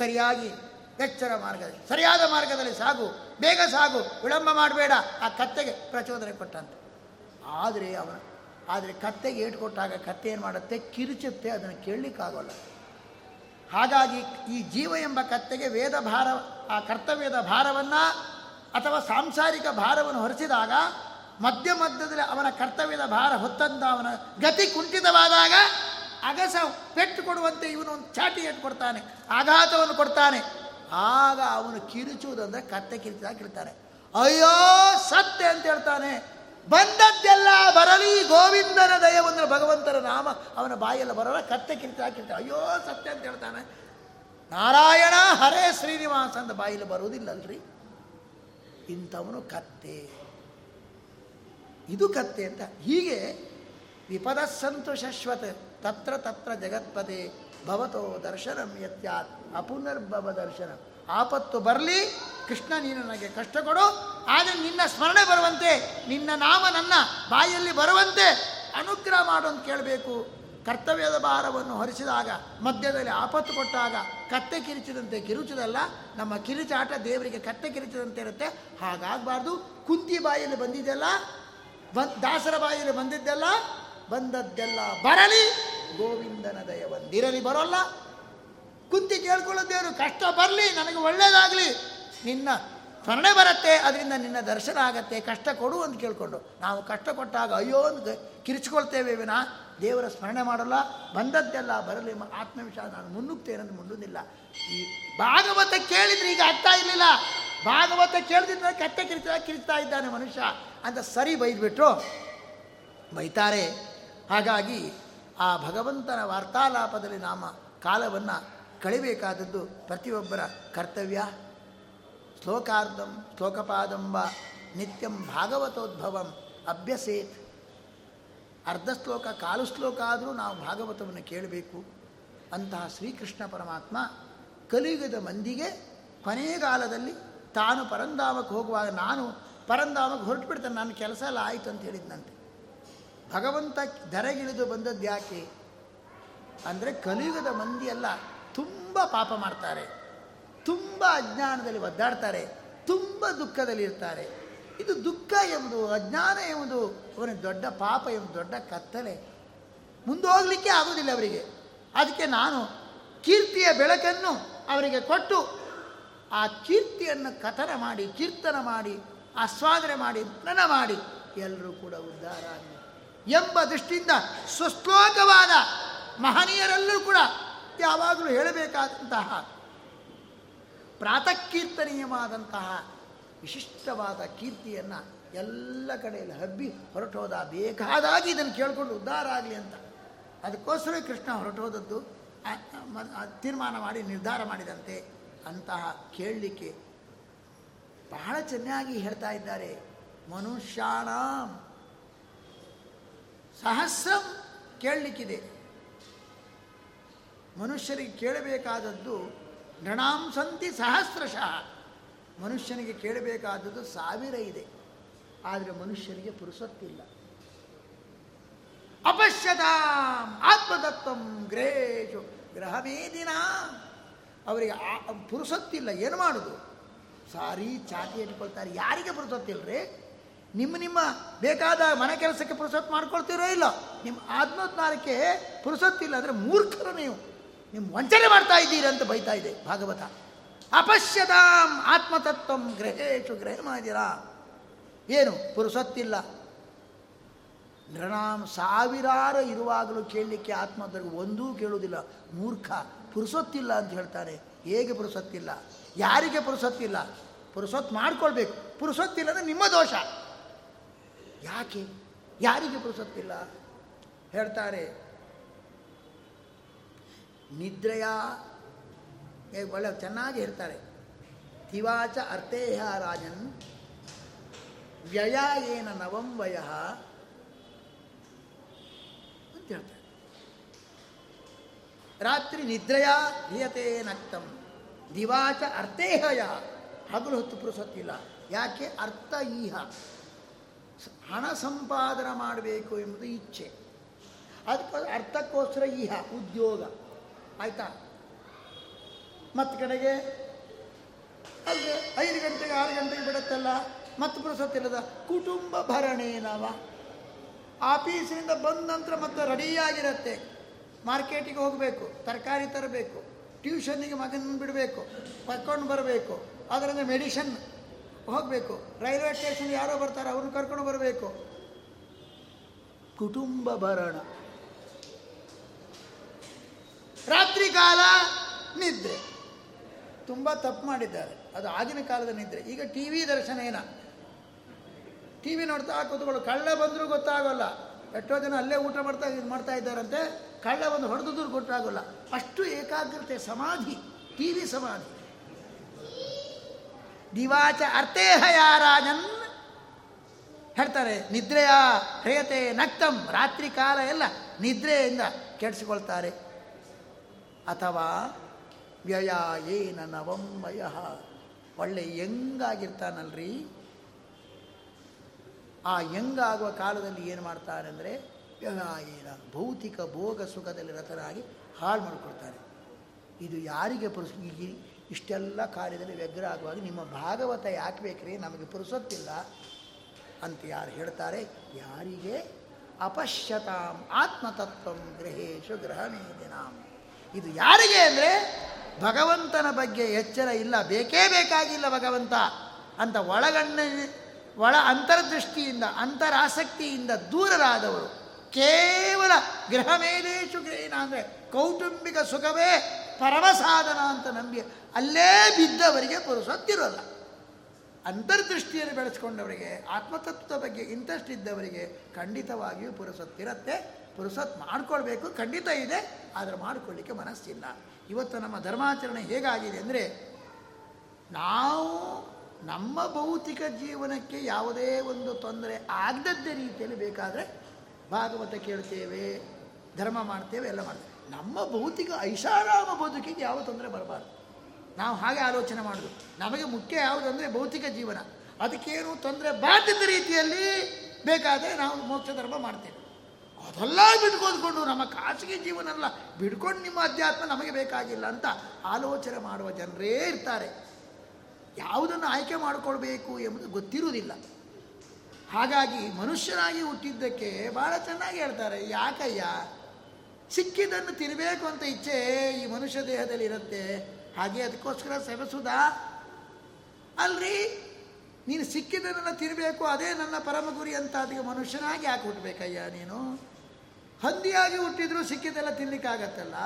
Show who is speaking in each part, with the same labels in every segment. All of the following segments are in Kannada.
Speaker 1: ಸರಿಯಾಗಿ ಎಚ್ಚರ ಮಾರ್ಗದಲ್ಲಿ, ಸರಿಯಾದ ಮಾರ್ಗದಲ್ಲಿ ಸಾಗು, ಬೇಗ ಸಾಗು, ವಿಳಂಬ ಮಾಡಬೇಡ, ಆ ಕತ್ತೆಗೆ ಪ್ರಚೋದನೆ ಕೊಟ್ಟಂತೆ. ಆದರೆ ಅವನ, ಆದರೆ ಕತ್ತೆಗೆ ಏಟು ಕೊಟ್ಟಾಗ ಕತ್ತೆ ಏನು ಮಾಡುತ್ತೆ? ಕಿರುಚುತ್ತೆ, ಅದನ್ನು ಕೇಳಲಿಕ್ಕಾಗೋಲ್ಲ. ಹಾಗಾಗಿ ಈ ಜೀವ ಎಂಬ ಕತ್ತೆಗೆ ವೇದ ಭಾರ, ಆ ಕರ್ತವ್ಯದ ಭಾರವನ್ನು ಅಥವಾ ಸಾಂಸಾರಿಕ ಭಾರವನ್ನು ಹೊರಿಸಿದಾಗ, ಮಧ್ಯ ಮಧ್ಯದಲ್ಲಿ ಅವನ ಕರ್ತವ್ಯದ ಭಾರ ಹೊತ್ತಂತ ಅವನ ಗತಿ ಕುಂಠಿತವಾದಾಗ ಅಗಸ ಪೆಟ್ಟು ಕೊಡುವಂತೆ ಇವನು ಒಂದು ಚಾಟಿ ಏಟು ಕೊಡ್ತಾನೆ, ಆಘಾತವನ್ನು ಕೊಡ್ತಾನೆ. ಆಗ ಅವನು ಕಿರುಚುವುದಂದ್ರೆ ಕತ್ತೆ ಕಿರಿಚಿದಾಗ ಕಿರ್ತಾನೆ ಅಯ್ಯೋ ಸತ್ಯ ಅಂತ ಹೇಳ್ತಾನೆ. ಬಂದದ್ದೆಲ್ಲ ಬರಲಿ, ಗೋವಿಂದನ ದಯವಂದ್ರೆ ಭಗವಂತನ ನಾಮ, ಅವನ ಬಾಯೆಲ್ಲ ಬರೋಲ್ಲ, ಕತ್ತೆ ಕಿರಿತ ಹಾಕಿರ್ತಾನೆ ಅಯ್ಯೋ ಸತ್ಯ ಅಂತ ಹೇಳ್ತಾನೆ. ನಾರಾಯಣ ಹರೇ ಶ್ರೀನಿವಾಸ ಅಂತ ಬಾಯಲ್ಲಿ ಬರುವುದಿಲ್ಲಲ್ರಿ. ಇಂಥವನು ಕತ್ತೆ. ಇದು ಕತ್ತೆ ಅಂತ. ಹೀಗೆ ವಿಪದ ಸಂತೋಷಶ್ವತ ತತ್ರ ತತ್ರ ಜಗತ್ಪದೆ ಭವತೋ ದರ್ಶನಂ ಯತ್ಯಾತ್. ಅಪುನರ್ಭವ ದರ್ಶನ. ಆಪತ್ತು ಬರಲಿ, ಕೃಷ್ಣ ನೀನು ನನಗೆ ಕಷ್ಟ ಕೊಡು, ಆದರೆ ನಿನ್ನ ಸ್ಮರಣೆ ಬರುವಂತೆ, ನಿನ್ನ ನಾಮ ನನ್ನ ಬಾಯಲ್ಲಿ ಬರುವಂತೆ ಅನುಗ್ರಹ ಮಾಡು ಅಂತ ಕೇಳಬೇಕು. ಕರ್ತವ್ಯದ ಭಾರವನ್ನು ಹೊರಿಸಿದಾಗ, ಮಧ್ಯದಲ್ಲಿ ಆಪತ್ತು ಕೊಟ್ಟಾಗ ಕತ್ತೆ ಕಿರಿಚಿದಂತೆ ಕಿರುಚದಲ್ಲ, ನಮ್ಮ ಕಿರಿಚಾಟ ದೇವರಿಗೆ ಕತ್ತೆ ಕಿರಿಚಿದಂತೆ ಇರುತ್ತೆ. ಹಾಗಾಗಬಾರ್ದು. ಕುಂತಿ ಬಾಯಲ್ಲಿ ಬಂದಿದ್ದೆಲ್ಲ ಬನ್ ದಾಸರ ಬಾಯಲ್ಲಿ ಬಂದಿದ್ದೆಲ್ಲ ಬಂದದ್ದೆಲ್ಲ ಬರಲಿ, ಗೋವಿಂದನ ದಯ ಬಂದಿರಲಿ ಬರೋಲ್ಲ. ಕುಂತಿ ಕೇಳ್ಕೊಳ್ಳೋದೇವರು ಕಷ್ಟ ಬರಲಿ, ನನಗೆ ಒಳ್ಳೇದಾಗಲಿ. ನಿನ್ನ ಸ್ಮರಣೆ ಬರುತ್ತೆ, ಅದರಿಂದ ನಿನ್ನ ದರ್ಶನ ಆಗತ್ತೆ, ಕಷ್ಟ ಕೊಡು ಅಂತ ಕೇಳಿಕೊಂಡು. ನಾವು ಕಷ್ಟ ಕೊಟ್ಟಾಗ ಅಯ್ಯೋ ಅಂತ ಕಿರಿಚ್ಕೊಳ್ತೇವೆ ವಿನ. ದೇವರ ಸ್ಮರಣೆ ಮಾಡಲ್ಲ, ಬಂದದ್ದೆಲ್ಲ ಬರಲಿ ಆತ್ಮವಿಶ್ವಾಸ ನಾನು ಮುನ್ನುಗ್ತೇನೆ ಮುನ್ನುವುದಿಲ್ಲ ಈ ಭಾಗವತ ಕೇಳಿದ್ರೆ ಈಗ ಅರ್ಥ ಇರಲಿಲ್ಲ. ಭಾಗವತ ಕೇಳಿದ್ರೆ ಕತ್ತೆ ಕಿರಿತ ಕಿರಿತಾ ಇದ್ದಾನೆ ಮನುಷ್ಯ ಅಂತ ಸರಿ ಬೈದ್ಬಿಟ್ರು. ಬೈತಾರೆ ಹಾಗಾಗಿ ಆ ಭಗವಂತನ ವಾರ್ತಾಲಾಪದಲ್ಲಿ ನಾಮ ಕಾಲವನ್ನು ಕಳಿಬೇಕಾದದ್ದು ಪ್ರತಿಯೊಬ್ಬರ ಕರ್ತವ್ಯ. ಶ್ಲೋಕಾರ್ಧಂ ಶ್ಲೋಕಪಾದಂಬ ನಿತ್ಯಂ ಭಾಗವತೋದ್ಭವಂ ಅಭ್ಯಸೇತ್. ಅರ್ಧ ಶ್ಲೋಕ ಕಾಲು ಶ್ಲೋಕ ಆದರೂ ನಾವು ಭಾಗವತವನ್ನು ಕೇಳಬೇಕು. ಅಂತಹ ಶ್ರೀಕೃಷ್ಣ ಪರಮಾತ್ಮ ಕಲಿಯುಗದ ಮಂದಿಗೆ ಕೊನೆಗಾಲದಲ್ಲಿ ತಾನು ಪರಂಧಾಮಕ್ಕೆ ಹೋಗುವಾಗ ನಾನು ಪರಂಧಾಮಕ್ಕೆ ಹೊರಟು ಬಿಡ್ತೇನೆ ನನ್ನ ಕೆಲಸ ಎಲ್ಲ ಆಯಿತು ಅಂತ ಹೇಳಿದ್ನಂತೆ. ಭಗವಂತ ಧರೆಗಿಳಿದು ಬಂದದ್ದು ಯಾಕೆ? ಅಂದರೆ ಕಲಿಯುಗದ ಮಂದಿಯೆಲ್ಲ ತುಂಬ ಪಾಪ ಮಾಡ್ತಾರೆ. ತುಂಬ ಅಜ್ಞಾನದಲ್ಲಿ ಒದ್ದಾಡ್ತಾರೆ. ತುಂಬ ದುಃಖದಲ್ಲಿ ಇರ್ತಾರೆ. ಇದು ದುಃಖ ಎಂಬುದು, ಅಜ್ಞಾನ ಎಂಬುದು ಅವನ ದೊಡ್ಡ ಪಾಪ ಎಂಬುದು ದೊಡ್ಡ ಕತ್ತಲೆ. ಮುಂದೆ ಹೋಗಲಿಕ್ಕೆ ಆಗೋದಿಲ್ಲ ಅವರಿಗೆ. ಅದಕ್ಕೆ ನಾನು ಕೀರ್ತಿಯ ಬೆಳಕನ್ನು ಅವರಿಗೆ ಕೊಟ್ಟು, ಆ ಕೀರ್ತಿಯನ್ನು ಕಥನ ಮಾಡಿ, ಕೀರ್ತನ ಮಾಡಿ, ಆಸ್ವಾದನೆ ಮಾಡಿ ಮನನ ಮಾಡಿ, ಎಲ್ಲರೂ ಕೂಡ ಉದ್ಧಾರ ಎಂಬ ದೃಷ್ಟಿಯಿಂದ ಸುಶ್ಲೋಕವಾದ ಮಹನೀಯರೆಲ್ಲರೂ ಕೂಡ ಯಾವಾಗಲೂ ಹೇಳಬೇಕಾದಂತಹ ಪ್ರಾತಃಕೀರ್ತನೀಯವಾದಂತಹ ವಿಶಿಷ್ಟವಾದ ಕೀರ್ತಿಯನ್ನು ಎಲ್ಲ ಕಡೆಯಲ್ಲಿ ಹಬ್ಬಿ ಹೊರಟೋದ ಬೇಕಾದಾಗಿ ಇದನ್ನು ಕೇಳಿಕೊಂಡು ಉದ್ಧಾರ ಆಗಲಿ ಅಂತ. ಅದಕ್ಕೋಸ್ಕರ ಕೃಷ್ಣ ಹೊರಟೋದದ್ದು ತೀರ್ಮಾನ ಮಾಡಿ ನಿರ್ಧಾರ ಮಾಡಿದಂತೆ ಅಂತಹ ಕೇಳಲಿಕ್ಕೆ ಬಹಳ ಚೆನ್ನಾಗಿ ಹೇಳ್ತಾ ಇದ್ದಾರೆ. ಮನುಷ್ಯಾಣ ಸಹಸ್ರಂ ಕೇಳಲಿಕ್ಕಿದೆ. ಮನುಷ್ಯರಿಗೆ ಕೇಳಬೇಕಾದದ್ದು ಗಣಾಂಸಂತಿ ಸಂತಿ ಸಹಸ್ರಶಃ. ಮನುಷ್ಯನಿಗೆ ಕೇಳಬೇಕಾದದ್ದು ಸಾವಿರ ಇದೆ. ಆದರೆ ಮನುಷ್ಯನಿಗೆ ಪುರುಸೊತ್ತಿಲ್ಲ ಅಪಶ್ಯತಾಂ ಆತ್ಮತತ್ವಂ ಗ್ರೇಷು ಗ್ರಹವೇದಿನ ಅವರಿಗೆ ಪುರುಸೊತ್ತಿಲ್ಲ ಏನು ಮಾಡೋದು? ಸಾರಿ ಚಾತಿ ಇಟ್ಕೊಳ್ತಾರೆ ಯಾರಿಗೆ ಪುರುಸೊತ್ತಿಲ್ರಿ ನಿಮ್ಮ ನಿಮ್ಮ ಬೇಕಾದ ಮನೆ ಕೆಲಸಕ್ಕೆ ಪುರುಸೊತ್ತು ಮಾಡ್ಕೊಳ್ತೀರೋ ಇಲ್ಲ? ನಿಮ್ಮ ಆತ್ಮೋದ್ಧಾರಕ್ಕೆ ಪುರುಸೊತ್ತಿಲ್ಲ ಅಂದರೆ ಮೂರ್ಖರು ನೀವು ನಿಮ್ಮ ವಂಚನೆ ಮಾಡ್ತಾ ಇದ್ದೀರಿ ಅಂತ ಬೈತಾ ಇದೆ ಭಾಗವತ. ಅಪಶ್ಯತಾಂ ಆತ್ಮತತ್ವಂ ಗ್ರಹೇಶು ಗ್ರಹ ಮಾಡಿರಾ ಏನು? ಪುರುಸೊತ್ತಿಲ್ಲ. ನೃಣಾಂ ಸಾವಿರಾರು ಇರುವಾಗಲೂ ಕೇಳಲಿಕ್ಕೆ ಆತ್ಮದರ್ಗ ಒಂದೂ ಕೇಳುವುದಿಲ್ಲ. ಮೂರ್ಖ ಪುರುಸೊತ್ತಿಲ್ಲ ಅಂತ ಹೇಳ್ತಾರೆ. ಹೇಗೆ ಪುರುಸೊತ್ತಿಲ್ಲ? ಯಾರಿಗೆ ಪುರುಸೊತ್ತಿಲ್ಲ? ಪುರುಸೊತ್ತು ಮಾಡ್ಕೊಳ್ಬೇಕು. ಪುರುಸೊತ್ತಿಲ್ಲ ಅಂದರೆ ನಿಮ್ಮ ದೋಷ. ಯಾಕೆ? ಯಾರಿಗೆ ಪುರುಸತ್ತಿಲ್ಲ ಹೇಳ್ತಾರೆ, ನಿದ್ರೆಯ ಒಳ್ಳೆ ಚೆನ್ನಾಗಿ ಹೇಳ್ತಾರೆ. ತಿವಾಚ ಅರ್ಥೇಹ ರಾಜನ್, ವ್ಯಯ ಏನ ನವಂ ವಯ ಅಂತ ಹೇಳ್ತಾರೆ. ರಾತ್ರಿ ನಿದ್ರೆಯ ಧಿಯತೆ ನಕ್ತಂ, ದಿವಾಚ ಅರ್ಥೇಹಯ. ಹಗಲು ಹೊತ್ತು ಪುರುಸತ್ತಿಲ್ಲ ಯಾಕೆ? ಅರ್ಥ ಈಹ. ಹಣ ಸಂಪಾದನೆ ಮಾಡಬೇಕು ಎಂಬುದು ಇಚ್ಛೆ. ಅದಕ್ಕೆ ಅರ್ಥಕ್ಕೋಸ್ಕರ ಇಹ, ಉದ್ಯೋಗ. ಆಯ್ತಾ? ಮತ್ತು ಕಡೆಗೆ? ಅಲ್ಲಿ ಐದು ಗಂಟೆಗೆ ಆರು ಗಂಟೆಗೆ ಬಿಡುತ್ತಲ್ಲ, ಮತ್ತು ಪುರುಸೊತ್ತಿಲ್ಲದ ಕುಟುಂಬ ಭರಣೇನವ ಆಫೀಸಿನಿಂದ ಬಂದ ನಂತರ ಮತ್ತೆ ರೆಡಿಯಾಗಿರುತ್ತೆ ಮಾರ್ಕೆಟಿಗೆ ಹೋಗಬೇಕು, ತರಕಾರಿ ತರಬೇಕು ಟ್ಯೂಷನ್ನಿಗೆ ಮಗನ ಬಿಡಬೇಕು ಕರ್ಕೊಂಡು ಬರಬೇಕು. ಅದರಿಂದ ಮೆಡಿಷನ್ ಹೋಗಬೇಕು. ರೈಲ್ವೆ ಸ್ಟೇಷನ್ ಯಾರೋ ಬರ್ತಾರೆ, ಅವ್ರನ್ನ ಕರ್ಕೊಂಡು ಬರಬೇಕು. ಕುಟುಂಬ ಭರಣ. ರಾತ್ರಿ ಕಾಲ ನಿದ್ರೆ. ತುಂಬ ತಪ್ಪು ಮಾಡಿದ್ದಾರೆ. ಅದು ಆಗಿನ ಕಾಲದ ನಿದ್ರೆ. ಈಗ ಟಿ ವಿ ದರ್ಶನ ಏನ? ಟಿ ವಿ ನೋಡ್ತಾ ಕೂತ್ಕೊಳ್ಳು. ಕಳ್ಳ ಬಂದರೂ ಗೊತ್ತಾಗೋಲ್ಲ. ಎಷ್ಟೋ ಜನ ಅಲ್ಲೇ ಊಟ ಮಾಡ್ತಾ ಇದು, ಮಾಡ್ತಾ ಇದ್ದಾರಂತೆ. ಕಳ್ಳ ಬಂದು ಹೊಡೆದಿದ್ರು ಗೊತ್ತಾಗೋಲ್ಲ ಅಷ್ಟು ಏಕಾಗ್ರತೆ, ಸಮಾಧಿ, ಟಿ ವಿ ಸಮಾಧಿ. ದಿವಾಚ ಅರ್ಥೇ ಹಯಾರಾಜನ್ ಹೇಳ್ತಾರೆ, ನಿದ್ರೆಯ ಹೇಯತೆ ನಕ್ತಂ, ರಾತ್ರಿ ಕಾಲ ಎಲ್ಲ ನಿದ್ರೆಯಿಂದ ಕೆಡಿಸಿಕೊಳ್ತಾರೆ. ಅಥವಾ ವ್ಯಯ ಏನ ನವಂಬಯ ಒಳ್ಳೆ ಯಂಗಾಗಿರ್ತಾನಲ್ರಿ. ಆ ಯಂಗಾಗುವ ಕಾಲದಲ್ಲಿ ಏನು ಮಾಡ್ತಾರೆ ಅಂದರೆ ವ್ಯಯಾಯೇನ, ಭೌತಿಕ ಭೋಗ ಸುಖದಲ್ಲಿ ರಥರಾಗಿ ಹಾಳು ಮಾಡಿಕೊಳ್ತಾರೆ. ಇದು ಯಾರಿಗೆ ಪುರುಷ ಈ ಇಷ್ಟೆಲ್ಲ ಕಾರ್ಯದಲ್ಲಿ ವ್ಯಗ್ರ ಆಗುವಾಗ ನಿಮ್ಮ ಭಾಗವತ ಯಾಕೆ ಬೇಕ್ರಿ? ನಮಗೆ ಪುರುಸೊತ್ತಿಲ್ಲ ಅಂತ ಯಾರು ಹೇಳ್ತಾರೆ? ಯಾರಿಗೆ? ಅಪಶ್ಯತಾಂ ಆತ್ಮತತ್ವಂ ಗ್ರಹೇಶು ಗ್ರಹಮೇ ದಿನಾಂ. ಇದು ಯಾರಿಗೆ ಅಂದರೆ, ಭಗವಂತನ ಬಗ್ಗೆ ಎಚ್ಚರ ಇಲ್ಲ, ಬೇಕೇ ಬೇಕಾಗಿಲ್ಲ ಭಗವಂತ ಅಂತ ಒಳಗಣ್ಣ, ಒಳ ಅಂತರ್ದೃಷ್ಟಿಯಿಂದ, ಅಂತರಾಸಕ್ತಿಯಿಂದ ದೂರರಾದವರು ಕೇವಲ ಗೃಹ ಮೇಲೇಶು ಅಂದರೆ ಕೌಟುಂಬಿಕ ಸುಖವೇ ಪರಮಸಾಧನ ಅಂತ ನಂಬಿ ಅಲ್ಲೇ ಬಿದ್ದವರಿಗೆ ಪುರುಸೊತ್ತಿರೋಲ್ಲ ಅಂತರ್ದೃಷ್ಟಿಯನ್ನು ಬೆಳೆಸ್ಕೊಂಡವರಿಗೆ, ಆತ್ಮತತ್ವದ ಬಗ್ಗೆ ಇಂಟ್ರೆಸ್ಟ್ ಇದ್ದವರಿಗೆ ಖಂಡಿತವಾಗಿಯೂ ಪುರುಸತ್ತಿರತ್ತೆ. ಪುರುಸತ್ ಮಾಡ್ಕೊಳ್ಬೇಕು, ಖಂಡಿತ ಇದೆ, ಆದರೆ ಮಾಡಿಕೊಳ್ಳಿಕ್ಕೆ ಮನಸ್ಸಿಲ್ಲ. ಇವತ್ತು ನಮ್ಮ ಧರ್ಮಾಚರಣೆ ಹೇಗಾಗಿದೆ ಅಂದರೆ, ನಾವು ನಮ್ಮ ಭೌತಿಕ ಜೀವನಕ್ಕೆ ಯಾವುದೇ ಒಂದು ತೊಂದರೆ ಆಗದದ್ದೇ ರೀತಿಯಲ್ಲಿ ಬೇಕಾದರೆ ಭಾಗವತ ಕೇಳ್ತೇವೆ, ಧರ್ಮ ಮಾಡ್ತೇವೆ, ಎಲ್ಲ ಮಾಡ್ತೇವೆ. ನಮ್ಮ ಭೌತಿಕ ಐಷಾರಾಮ ಬದುಕಿಗೆ ಯಾವ ತೊಂದರೆ ಬರಬಾರ್ದು. ನಾವು ಹಾಗೆ ಆಲೋಚನೆ ಮಾಡೋದು. ನಮಗೆ ಮುಖ್ಯ ಯಾವುದಂದರೆ ಭೌತಿಕ ಜೀವನ. ಅದಕ್ಕೇನು ತೊಂದರೆ ಬಾಧ್ಯದ ರೀತಿಯಲ್ಲಿ ಬೇಕಾದರೆ ನಾವು ಮೋಕ್ಷ ಧರ್ಮ ಮಾಡ್ತೇವೆ. ಅದೆಲ್ಲ ಬಿಟ್ಕೊಂಡ್ಕೊಂಡು ನಮ್ಮ ಖಾಸಗಿ ಜೀವನ ಅಲ್ಲ ಬಿಡ್ಕೊಂಡು ನಿಮ್ಮ ಅಧ್ಯಾತ್ಮ ನಮಗೆ ಬೇಕಾಗಿಲ್ಲ ಅಂತ ಆಲೋಚನೆ ಮಾಡುವ ಜನರೇ ಇರ್ತಾರೆ. ಯಾವುದನ್ನು ಆಯ್ಕೆ ಮಾಡಿಕೊಳ್ಬೇಕು ಎಂಬುದು ಗೊತ್ತಿರುವುದಿಲ್ಲ. ಹಾಗಾಗಿ ಮನುಷ್ಯನಾಗಿ ಹುಟ್ಟಿದ್ದಕ್ಕೆ ಭಾಳ ಚೆನ್ನಾಗಿ ಹೇಳ್ತಾರೆ, ಯಾಕಯ್ಯ? ಸಿಕ್ಕಿದ್ದನ್ನು ತಿನ್ನಬೇಕು ಅಂತ ಇಚ್ಛೆ ಈ ಮನುಷ್ಯ ದೇಹದಲ್ಲಿ ಇರುತ್ತೆ ಹಾಗೆ ಅದಕ್ಕೋಸ್ಕರ ಸೆಬಸುದ ಅಲ್ರಿ, ನೀನು ಸಿಕ್ಕಿದ್ದನ್ನೆಲ್ಲ ತಿನ್ನಬೇಕು ಅದೇ ನನ್ನ ಪರಮ ಗುರಿ ಅಂತ ಅದಕ್ಕೆ ಮನುಷ್ಯನಾಗಿ ಯಾಕೆ ಹುಟ್ಟಬೇಕಯ್ಯ ನೀನು? ಹಂದಿಯಾಗಿ ಹುಟ್ಟಿದ್ರು ಸಿಕ್ಕಿದ್ದೆಲ್ಲ ತಿನ್ನಲಿಕ್ಕಾಗತ್ತಲ್ಲ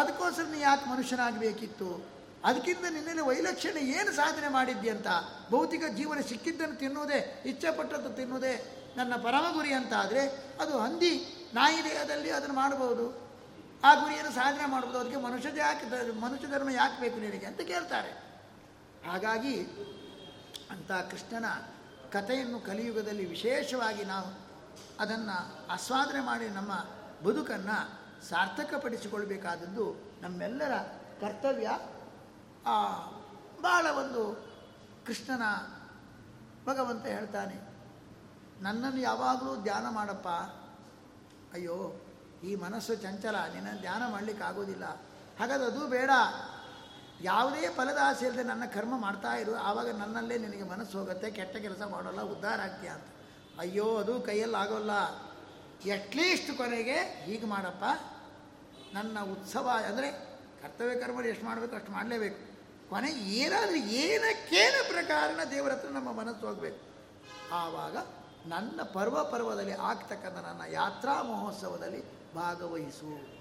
Speaker 1: ಅದಕ್ಕೋಸ್ಕರ ನೀ ಯಾಕೆ ಮನುಷ್ಯನಾಗಬೇಕಿತ್ತು? ಅದಕ್ಕಿಂತ ನಿನ್ನಲ್ಲಿ ವೈಲಕ್ಷಣ್ಯ ಏನು ಸಾಧನೆ ಮಾಡಿದ್ದಿ ಅಂತ? ಭೌತಿಕ ಜೀವನ ಸಿಕ್ಕಿದ್ದನ್ನು ತಿನ್ನುವುದೇ, ಇಚ್ಛೆಪಟ್ಟದ್ದು ತಿನ್ನುವುದೇ ನನ್ನ ಪರಮ ಗುರಿ ಅಂತ ಆದರೆ ಅದು ಹಂದಿ ನಾಯಿ ದೇಹದಲ್ಲಿ ಅದನ್ನು ಮಾಡಬಹುದು. ಆ ಗುರಿಯನ್ನು ಸಾಧನೆ ಮಾಡ್ಬೋದು ಅದಕ್ಕೆ ಮನುಷ್ಯ ಯಾಕೆ ಮನುಷ್ಯ ಧರ್ಮ ಯಾಕೆ ಬೇಕು ನಿನಗೆ ಅಂತ ಕೇಳ್ತಾರೆ. ಹಾಗಾಗಿ ಅಂತ ಕೃಷ್ಣನ ಕಥೆಯನ್ನು ಕಲಿಯುಗದಲ್ಲಿ ವಿಶೇಷವಾಗಿ ನಾವು ಅದನ್ನು ಆಸ್ವಾದನೆ ಮಾಡಿ ನಮ್ಮ ಬದುಕನ್ನು ಸಾರ್ಥಕಪಡಿಸಿಕೊಳ್ಬೇಕಾದದ್ದು ನಮ್ಮೆಲ್ಲರ ಕರ್ತವ್ಯ. ಭಾಳ ಒಂದು ಕೃಷ್ಣನ ಭಗವಂತ ಹೇಳ್ತಾನೆ, ನನ್ನನ್ನು ಯಾವಾಗಲೂ ಧ್ಯಾನ ಮಾಡಪ್ಪ. ಅಯ್ಯೋ, ಈ ಮನಸ್ಸು ಚಂಚಲ, ನಿನ್ನ ಧ್ಯಾನ ಮಾಡಲಿಕ್ಕೆ ಆಗೋದಿಲ್ಲ. ಹಾಗಾದ್ರೆ ಅದು ಬೇಡ. ಯಾವುದೇ ಫಲದ ಆಸೆ ಇಲ್ಲದೆ ನನ್ನ ಕರ್ಮ ಮಾಡ್ತಾ ಇರು. ಆವಾಗ ನನ್ನಲ್ಲೇ ನಿನಗೆ ಮನಸ್ಸು ಹೋಗುತ್ತೆ. ಕೆಟ್ಟ ಕೆಲಸ ಮಾಡೋಲ್ಲ ಉದ್ಧಾರ ಆಗ್ತೀಯ ಅಂತ. ಅಯ್ಯೋ, ಅದು ಕೈಯಲ್ಲಿ ಆಗೋಲ್ಲ. ಎಟ್ಲೀಸ್ಟ್ ಕೊನೆಗೆ ಹೀಗೆ ಮಾಡಪ್ಪ. ನನ್ನ ಉತ್ಸವ, ಅಂದರೆ ಕರ್ತವ್ಯ ಕರ್ಮ ಎಷ್ಟು ಮಾಡಬೇಕು, ಅಷ್ಟು ಮಾಡಲೇಬೇಕು. ಕೊನೆ ಏನಾದರೂ ಏನಕ್ಕೇನ ಪ್ರಕಾರನ ದೇವರ ಹತ್ರ ನಮ್ಮ ಮನಸ್ಸು ಹೋಗಬೇಕು. ಆವಾಗ ನನ್ನ ಪರ್ವ ಪರ್ವದಲ್ಲಿ ಆಗ್ತಕ್ಕಂಥ ನನ್ನ ಯಾತ್ರಾ ಮಹೋತ್ಸವದಲ್ಲಿ ಭಾಗವಹಿಸು.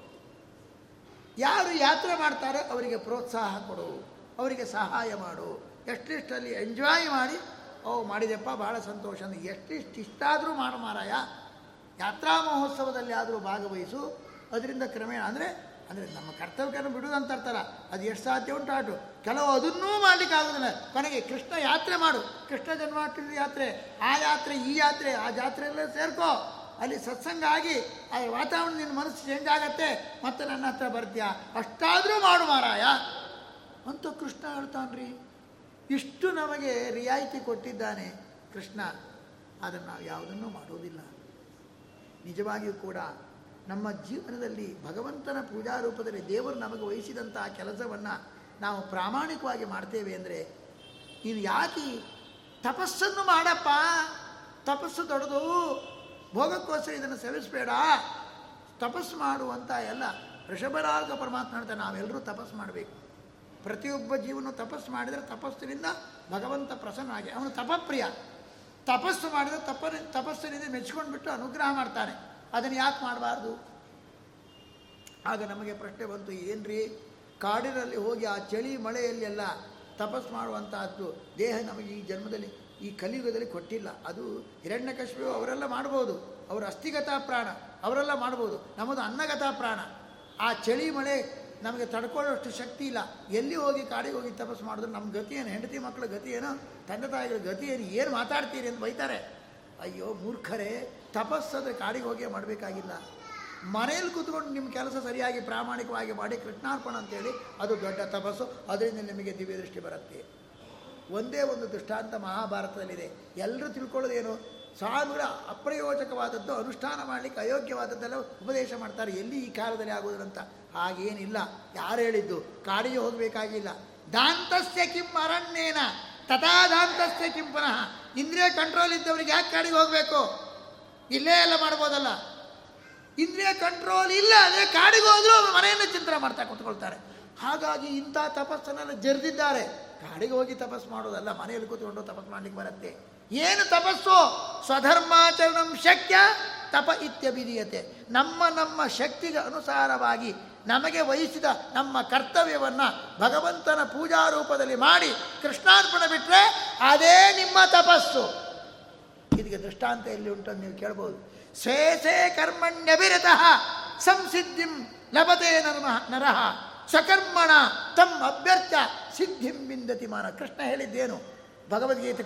Speaker 1: ಯಾರು ಯಾತ್ರೆ ಮಾಡ್ತಾರೆ ಅವರಿಗೆ ಪ್ರೋತ್ಸಾಹ ಕೊಡು, ಅವರಿಗೆ ಸಹಾಯ ಮಾಡು. ಎಷ್ಟಿಷ್ಟಲ್ಲಿ ಎಂಜಾಯ್ ಮಾಡಿ, ಓ, ಮಾಡಿದೆಪ್ಪ ಭಾಳ ಸಂತೋಷ ಎಷ್ಟಿಷ್ಟು ಇಷ್ಟಾದರೂ ಮಾಡು ಮಾರಾಯ. ಯಾತ್ರಾ ಮಹೋತ್ಸವದಲ್ಲಿ ಆದರೂ ಭಾಗವಹಿಸು. ಅದರಿಂದ ಕ್ರಮೇಣ, ಅಂದರೆ ಅಂದರೆ ನಮ್ಮ ಕರ್ತವ್ಯನ ಬಿಡುವುದಂತ ಅರ್ಥಲ್ಲ. ಅದು ಎಷ್ಟು ಸಾಧ್ಯ ಉಂಟು ಆಟು. ಕೆಲವು ಅದನ್ನೂ ಮಾಡ್ಲಿಕ್ಕೆ ಆಗೋದಿಲ್ಲ ಕೊನೆಗೆ ಕೃಷ್ಣ ಯಾತ್ರೆ ಮಾಡು. ಕೃಷ್ಣ ಜನ್ಮಾಷ್ಟಮಿ ಯಾತ್ರೆ, ಆ ಯಾತ್ರೆ, ಈ ಯಾತ್ರೆ, ಆ ಜಾತ್ರೆಯಲ್ಲೇ ಸೇರ್ಕೋ. ಅಲ್ಲಿ ಸತ್ಸಂಗ ಆಗಿ ಆ ವಾತಾವರಣ ನಿನ್ನ ಮನಸ್ಸು ಚೇಂಜ್ ಆಗತ್ತೆ. ಮತ್ತೆ ನನ್ನ ಹತ್ರ ಬರ್ತೀಯಾ? ಅಷ್ಟಾದರೂ ಮಾಡು ಮಾರಾಯ. ಅಂತ ಕೃಷ್ಣ ಹೇಳ್ತಾನ್ರಿ. ಇಷ್ಟು ನಮಗೆ ರಿಯಾಯಿತಿ ಕೊಟ್ಟಿದ್ದಾನೆ ಕೃಷ್ಣ. ಅದನ್ನು ನಾವು ಯಾವುದನ್ನು ಮಾಡೋದಿಲ್ಲ. ನಿಜವಾಗಿಯೂ ಕೂಡ ನಮ್ಮ ಜೀವನದಲ್ಲಿ ಭಗವಂತನ ಪೂಜಾ ರೂಪದಲ್ಲಿ ದೇವರು ನಮಗೆ ವಹಿಸಿದಂಥ ಕೆಲಸವನ್ನು ನಾವು ಪ್ರಾಮಾಣಿಕವಾಗಿ ಮಾಡ್ತೇವೆ ಅಂದರೆ, ಇದು ಯಾಕೆ ತಪಸ್ಸನ್ನು ಮಾಡಪ್ಪ? ತಪಸ್ಸು ದೊಡ್ಡದು. ಭೋಗಕ್ಕೋಸ್ಕರ ಇದನ್ನು ಸೇವಿಸಬೇಡ. ತಪಸ್ಸು ಮಾಡುವಂಥ ಎಲ್ಲ ಋಷಭರಾಗ ಪರಮಾತ್ಮ ಹೇಳ್ತಾರೆ ನಾವೆಲ್ಲರೂ ತಪಸ್ಸು ಮಾಡಬೇಕು. ಪ್ರತಿಯೊಬ್ಬ ಜೀವನ ತಪಸ್ಸು ಮಾಡಿದರೆ ತಪಸ್ಸಿನಿಂದ ಭಗವಂತ ಪ್ರಸನ್ನವಾಗಿ ಅವನು ತಪಪ್ರಿಯ. ತಪಸ್ಸು ಮಾಡಿದರೆ ತಪ್ಪ ತಪಸ್ಸಿನಿಂದ ಮೆಚ್ಕೊಂಡ್ಬಿಟ್ಟು ಅನುಗ್ರಹ ಮಾಡ್ತಾನೆ. ಅದನ್ನು ಯಾಕೆ ಮಾಡಬಾರ್ದು? ಆಗ ನಮಗೆ ಪ್ರಶ್ನೆ ಬಂತು, ಏನ್ರಿ? ಕಾಡಿನಲ್ಲಿ ಹೋಗಿ ಆ ಚಳಿ ಮಳೆಯಲ್ಲೆಲ್ಲ ತಪಸ್ ಮಾಡುವಂತಹದ್ದು ದೇಹ ನಮಗೆ ಈ ಜನ್ಮದಲ್ಲಿ, ಈ ಕಲಿಯುಗದಲ್ಲಿ ಕೊಟ್ಟಿಲ್ಲ. ಅದು ಹಿರಣ್ಯಕಶ್ಯಪು ಅವರೆಲ್ಲ ಮಾಡ್ಬೋದು. ಅವರ ಅಸ್ಥಿಗತ ಪ್ರಾಣ, ಅವರೆಲ್ಲ ಮಾಡ್ಬೋದು. ನಮ್ಮದು ಅನ್ನಗತ ಪ್ರಾಣ. ಆ ಚಳಿ ಮಳೆ ನಮಗೆ ತಡ್ಕೊಳ್ಳೋಷ್ಟು ಶಕ್ತಿ ಇಲ್ಲ. ಎಲ್ಲಿ ಹೋಗಿ ಕಾಡಿಗೆ ಹೋಗಿ ತಪಸ್ಸು ಮಾಡಿದ್ರು ನಮ್ಮ ಗತಿ ಏನು? ಹೆಂಡತಿ ಮಕ್ಕಳ ಗತಿ ಏನು? ತಂದೆ ತಾಯಿಗಳ ಗತಿ ಏನು? ಏನು ಮಾತಾಡ್ತೀರಿ ಅಂತ ಬೈತಾರೆ. ಅಯ್ಯೋ ಮೂರ್ಖರೇ, ತಪಸ್ಸಂದ್ರೆ ಕಾಡಿಗೆ ಹೋಗಿ ಮಾಡಬೇಕಾಗಿಲ್ಲ. ಮನೆಯಲ್ಲಿ ಕೂತ್ಕೊಂಡು ನಿಮ್ಮ ಕೆಲಸ ಸರಿಯಾಗಿ ಪ್ರಾಮಾಣಿಕವಾಗಿ ಮಾಡಿ ಕೃಷ್ಣಾರ್ಪಣ ಅಂತೇಳಿ, ಅದು ದೊಡ್ಡ ತಪಸ್ಸು, ಅದರಿಂದ ನಿಮಗೆ ದಿವ್ಯ ದೃಷ್ಟಿ ಬರುತ್ತೆ. ಒಂದೇ ಒಂದು ದೃಷ್ಟಾಂತ ಮಹಾಭಾರತದಲ್ಲಿದೆ. ಎಲ್ಲರೂ ತಿಳ್ಕೊಳ್ಳೋದೇನು? ಸಾವಿರ ಅಪ್ರಯೋಜಕವಾದದ್ದು, ಅನುಷ್ಠಾನ ಮಾಡಲಿಕ್ಕೆ ಅಯೋಗ್ಯವಾದದ್ದೆಲ್ಲ ಉಪದೇಶ ಮಾಡ್ತಾರೆ. ಎಲ್ಲಿ ಈ ಕಾಲದಲ್ಲಿ ಆಗೋದ್ರಂತ ಹಾಗೇನಿಲ್ಲ. ಯಾರು ಹೇಳಿದ್ದು? ಕಾಡಿಗೆ ಹೋಗಬೇಕಾಗಿಲ್ಲ. ದಾಂತಸ್ಯ ಕಿಂ ಅರಣ್ಯೇನ? ತಥಾ ದಾಂತಸ್ಯ ಕಿಂ ಪುನಃ. ಇಂದ್ರಿಯ ಕಂಟ್ರೋಲ್ ಇದ್ದವರಿಗೆ ಯಾಕೆ ಕಾಡಿಗೆ ಹೋಗಬೇಕು? ಇಲ್ಲೇ ಎಲ್ಲ ಮಾಡ್ಬೋದಲ್ಲ. ಇಂದ್ರಿಯ ಕಂಟ್ರೋಲ್ ಇಲ್ಲ ಅಂದರೆ ಕಾಡಿಗೆ ಹೋದರೂ ಅವರು ಮನೆಯನ್ನು ಚಿಂತನೆ ಮಾಡ್ತಾ ಕೂತ್ಕೊಳ್ತಾರೆ. ಹಾಗಾಗಿ ಇಂಥ ತಪಸ್ಸನ್ನೆಲ್ಲ ಜರಿದಿದ್ದಾರೆ. ಕಾಡಿಗೆ ಹೋಗಿ ತಪಸ್ಸು ಮಾಡೋದಲ್ಲ, ಮನೆಯಲ್ಲಿ ಕೂತ್ಕೊಂಡು ತಪಸ್ಸು ಮಾಡ್ಲಿಕ್ಕೆ ಬರುತ್ತೆ. ಏನು ತಪಸ್ಸು? ಸ್ವಧರ್ಮಾಚರಣಂ ಶಕ್ಯ ತಪ ಇತ್ಯಭಿಧೀಯತೆ. ನಮ್ಮ ನಮ್ಮ ಶಕ್ತಿಗೆ ಅನುಸಾರವಾಗಿ ನಮಗೆ ವಹಿಸಿದ ನಮ್ಮ ಕರ್ತವ್ಯವನ್ನು ಭಗವಂತನ ಪೂಜಾ ರೂಪದಲ್ಲಿ ಮಾಡಿ ಕೃಷ್ಣಾರ್ಪಣ ಬಿಟ್ಟರೆ ಅದೇ ನಿಮ್ಮ ತಪಸ್ಸು. ಇದಕ್ಕೆ ದೃಷ್ಟಾಂತ ಎಲ್ಲಿ ಉಂಟು ಅಂತ ನೀವು ಕೇಳ್ಬೋದು. ಸೇ ಸೇ ಕರ್ಮಣ್ಯಭಿರತಃ ಸಂಸಿದ್ಧಿಂ ಲಭತೆ ನರ್ಮ ನರಹ ಸಕರ್ಮಣ ತಮ್ಮ ಅಭ್ಯರ್ಥ ಸಿದ್ಧಿಂ ಬಿಂದತಿ ಮಾನ. ಕೃಷ್ಣ ಹೇಳಿದ್ದೇನು? ಭಗವದ್ಗೀತೆ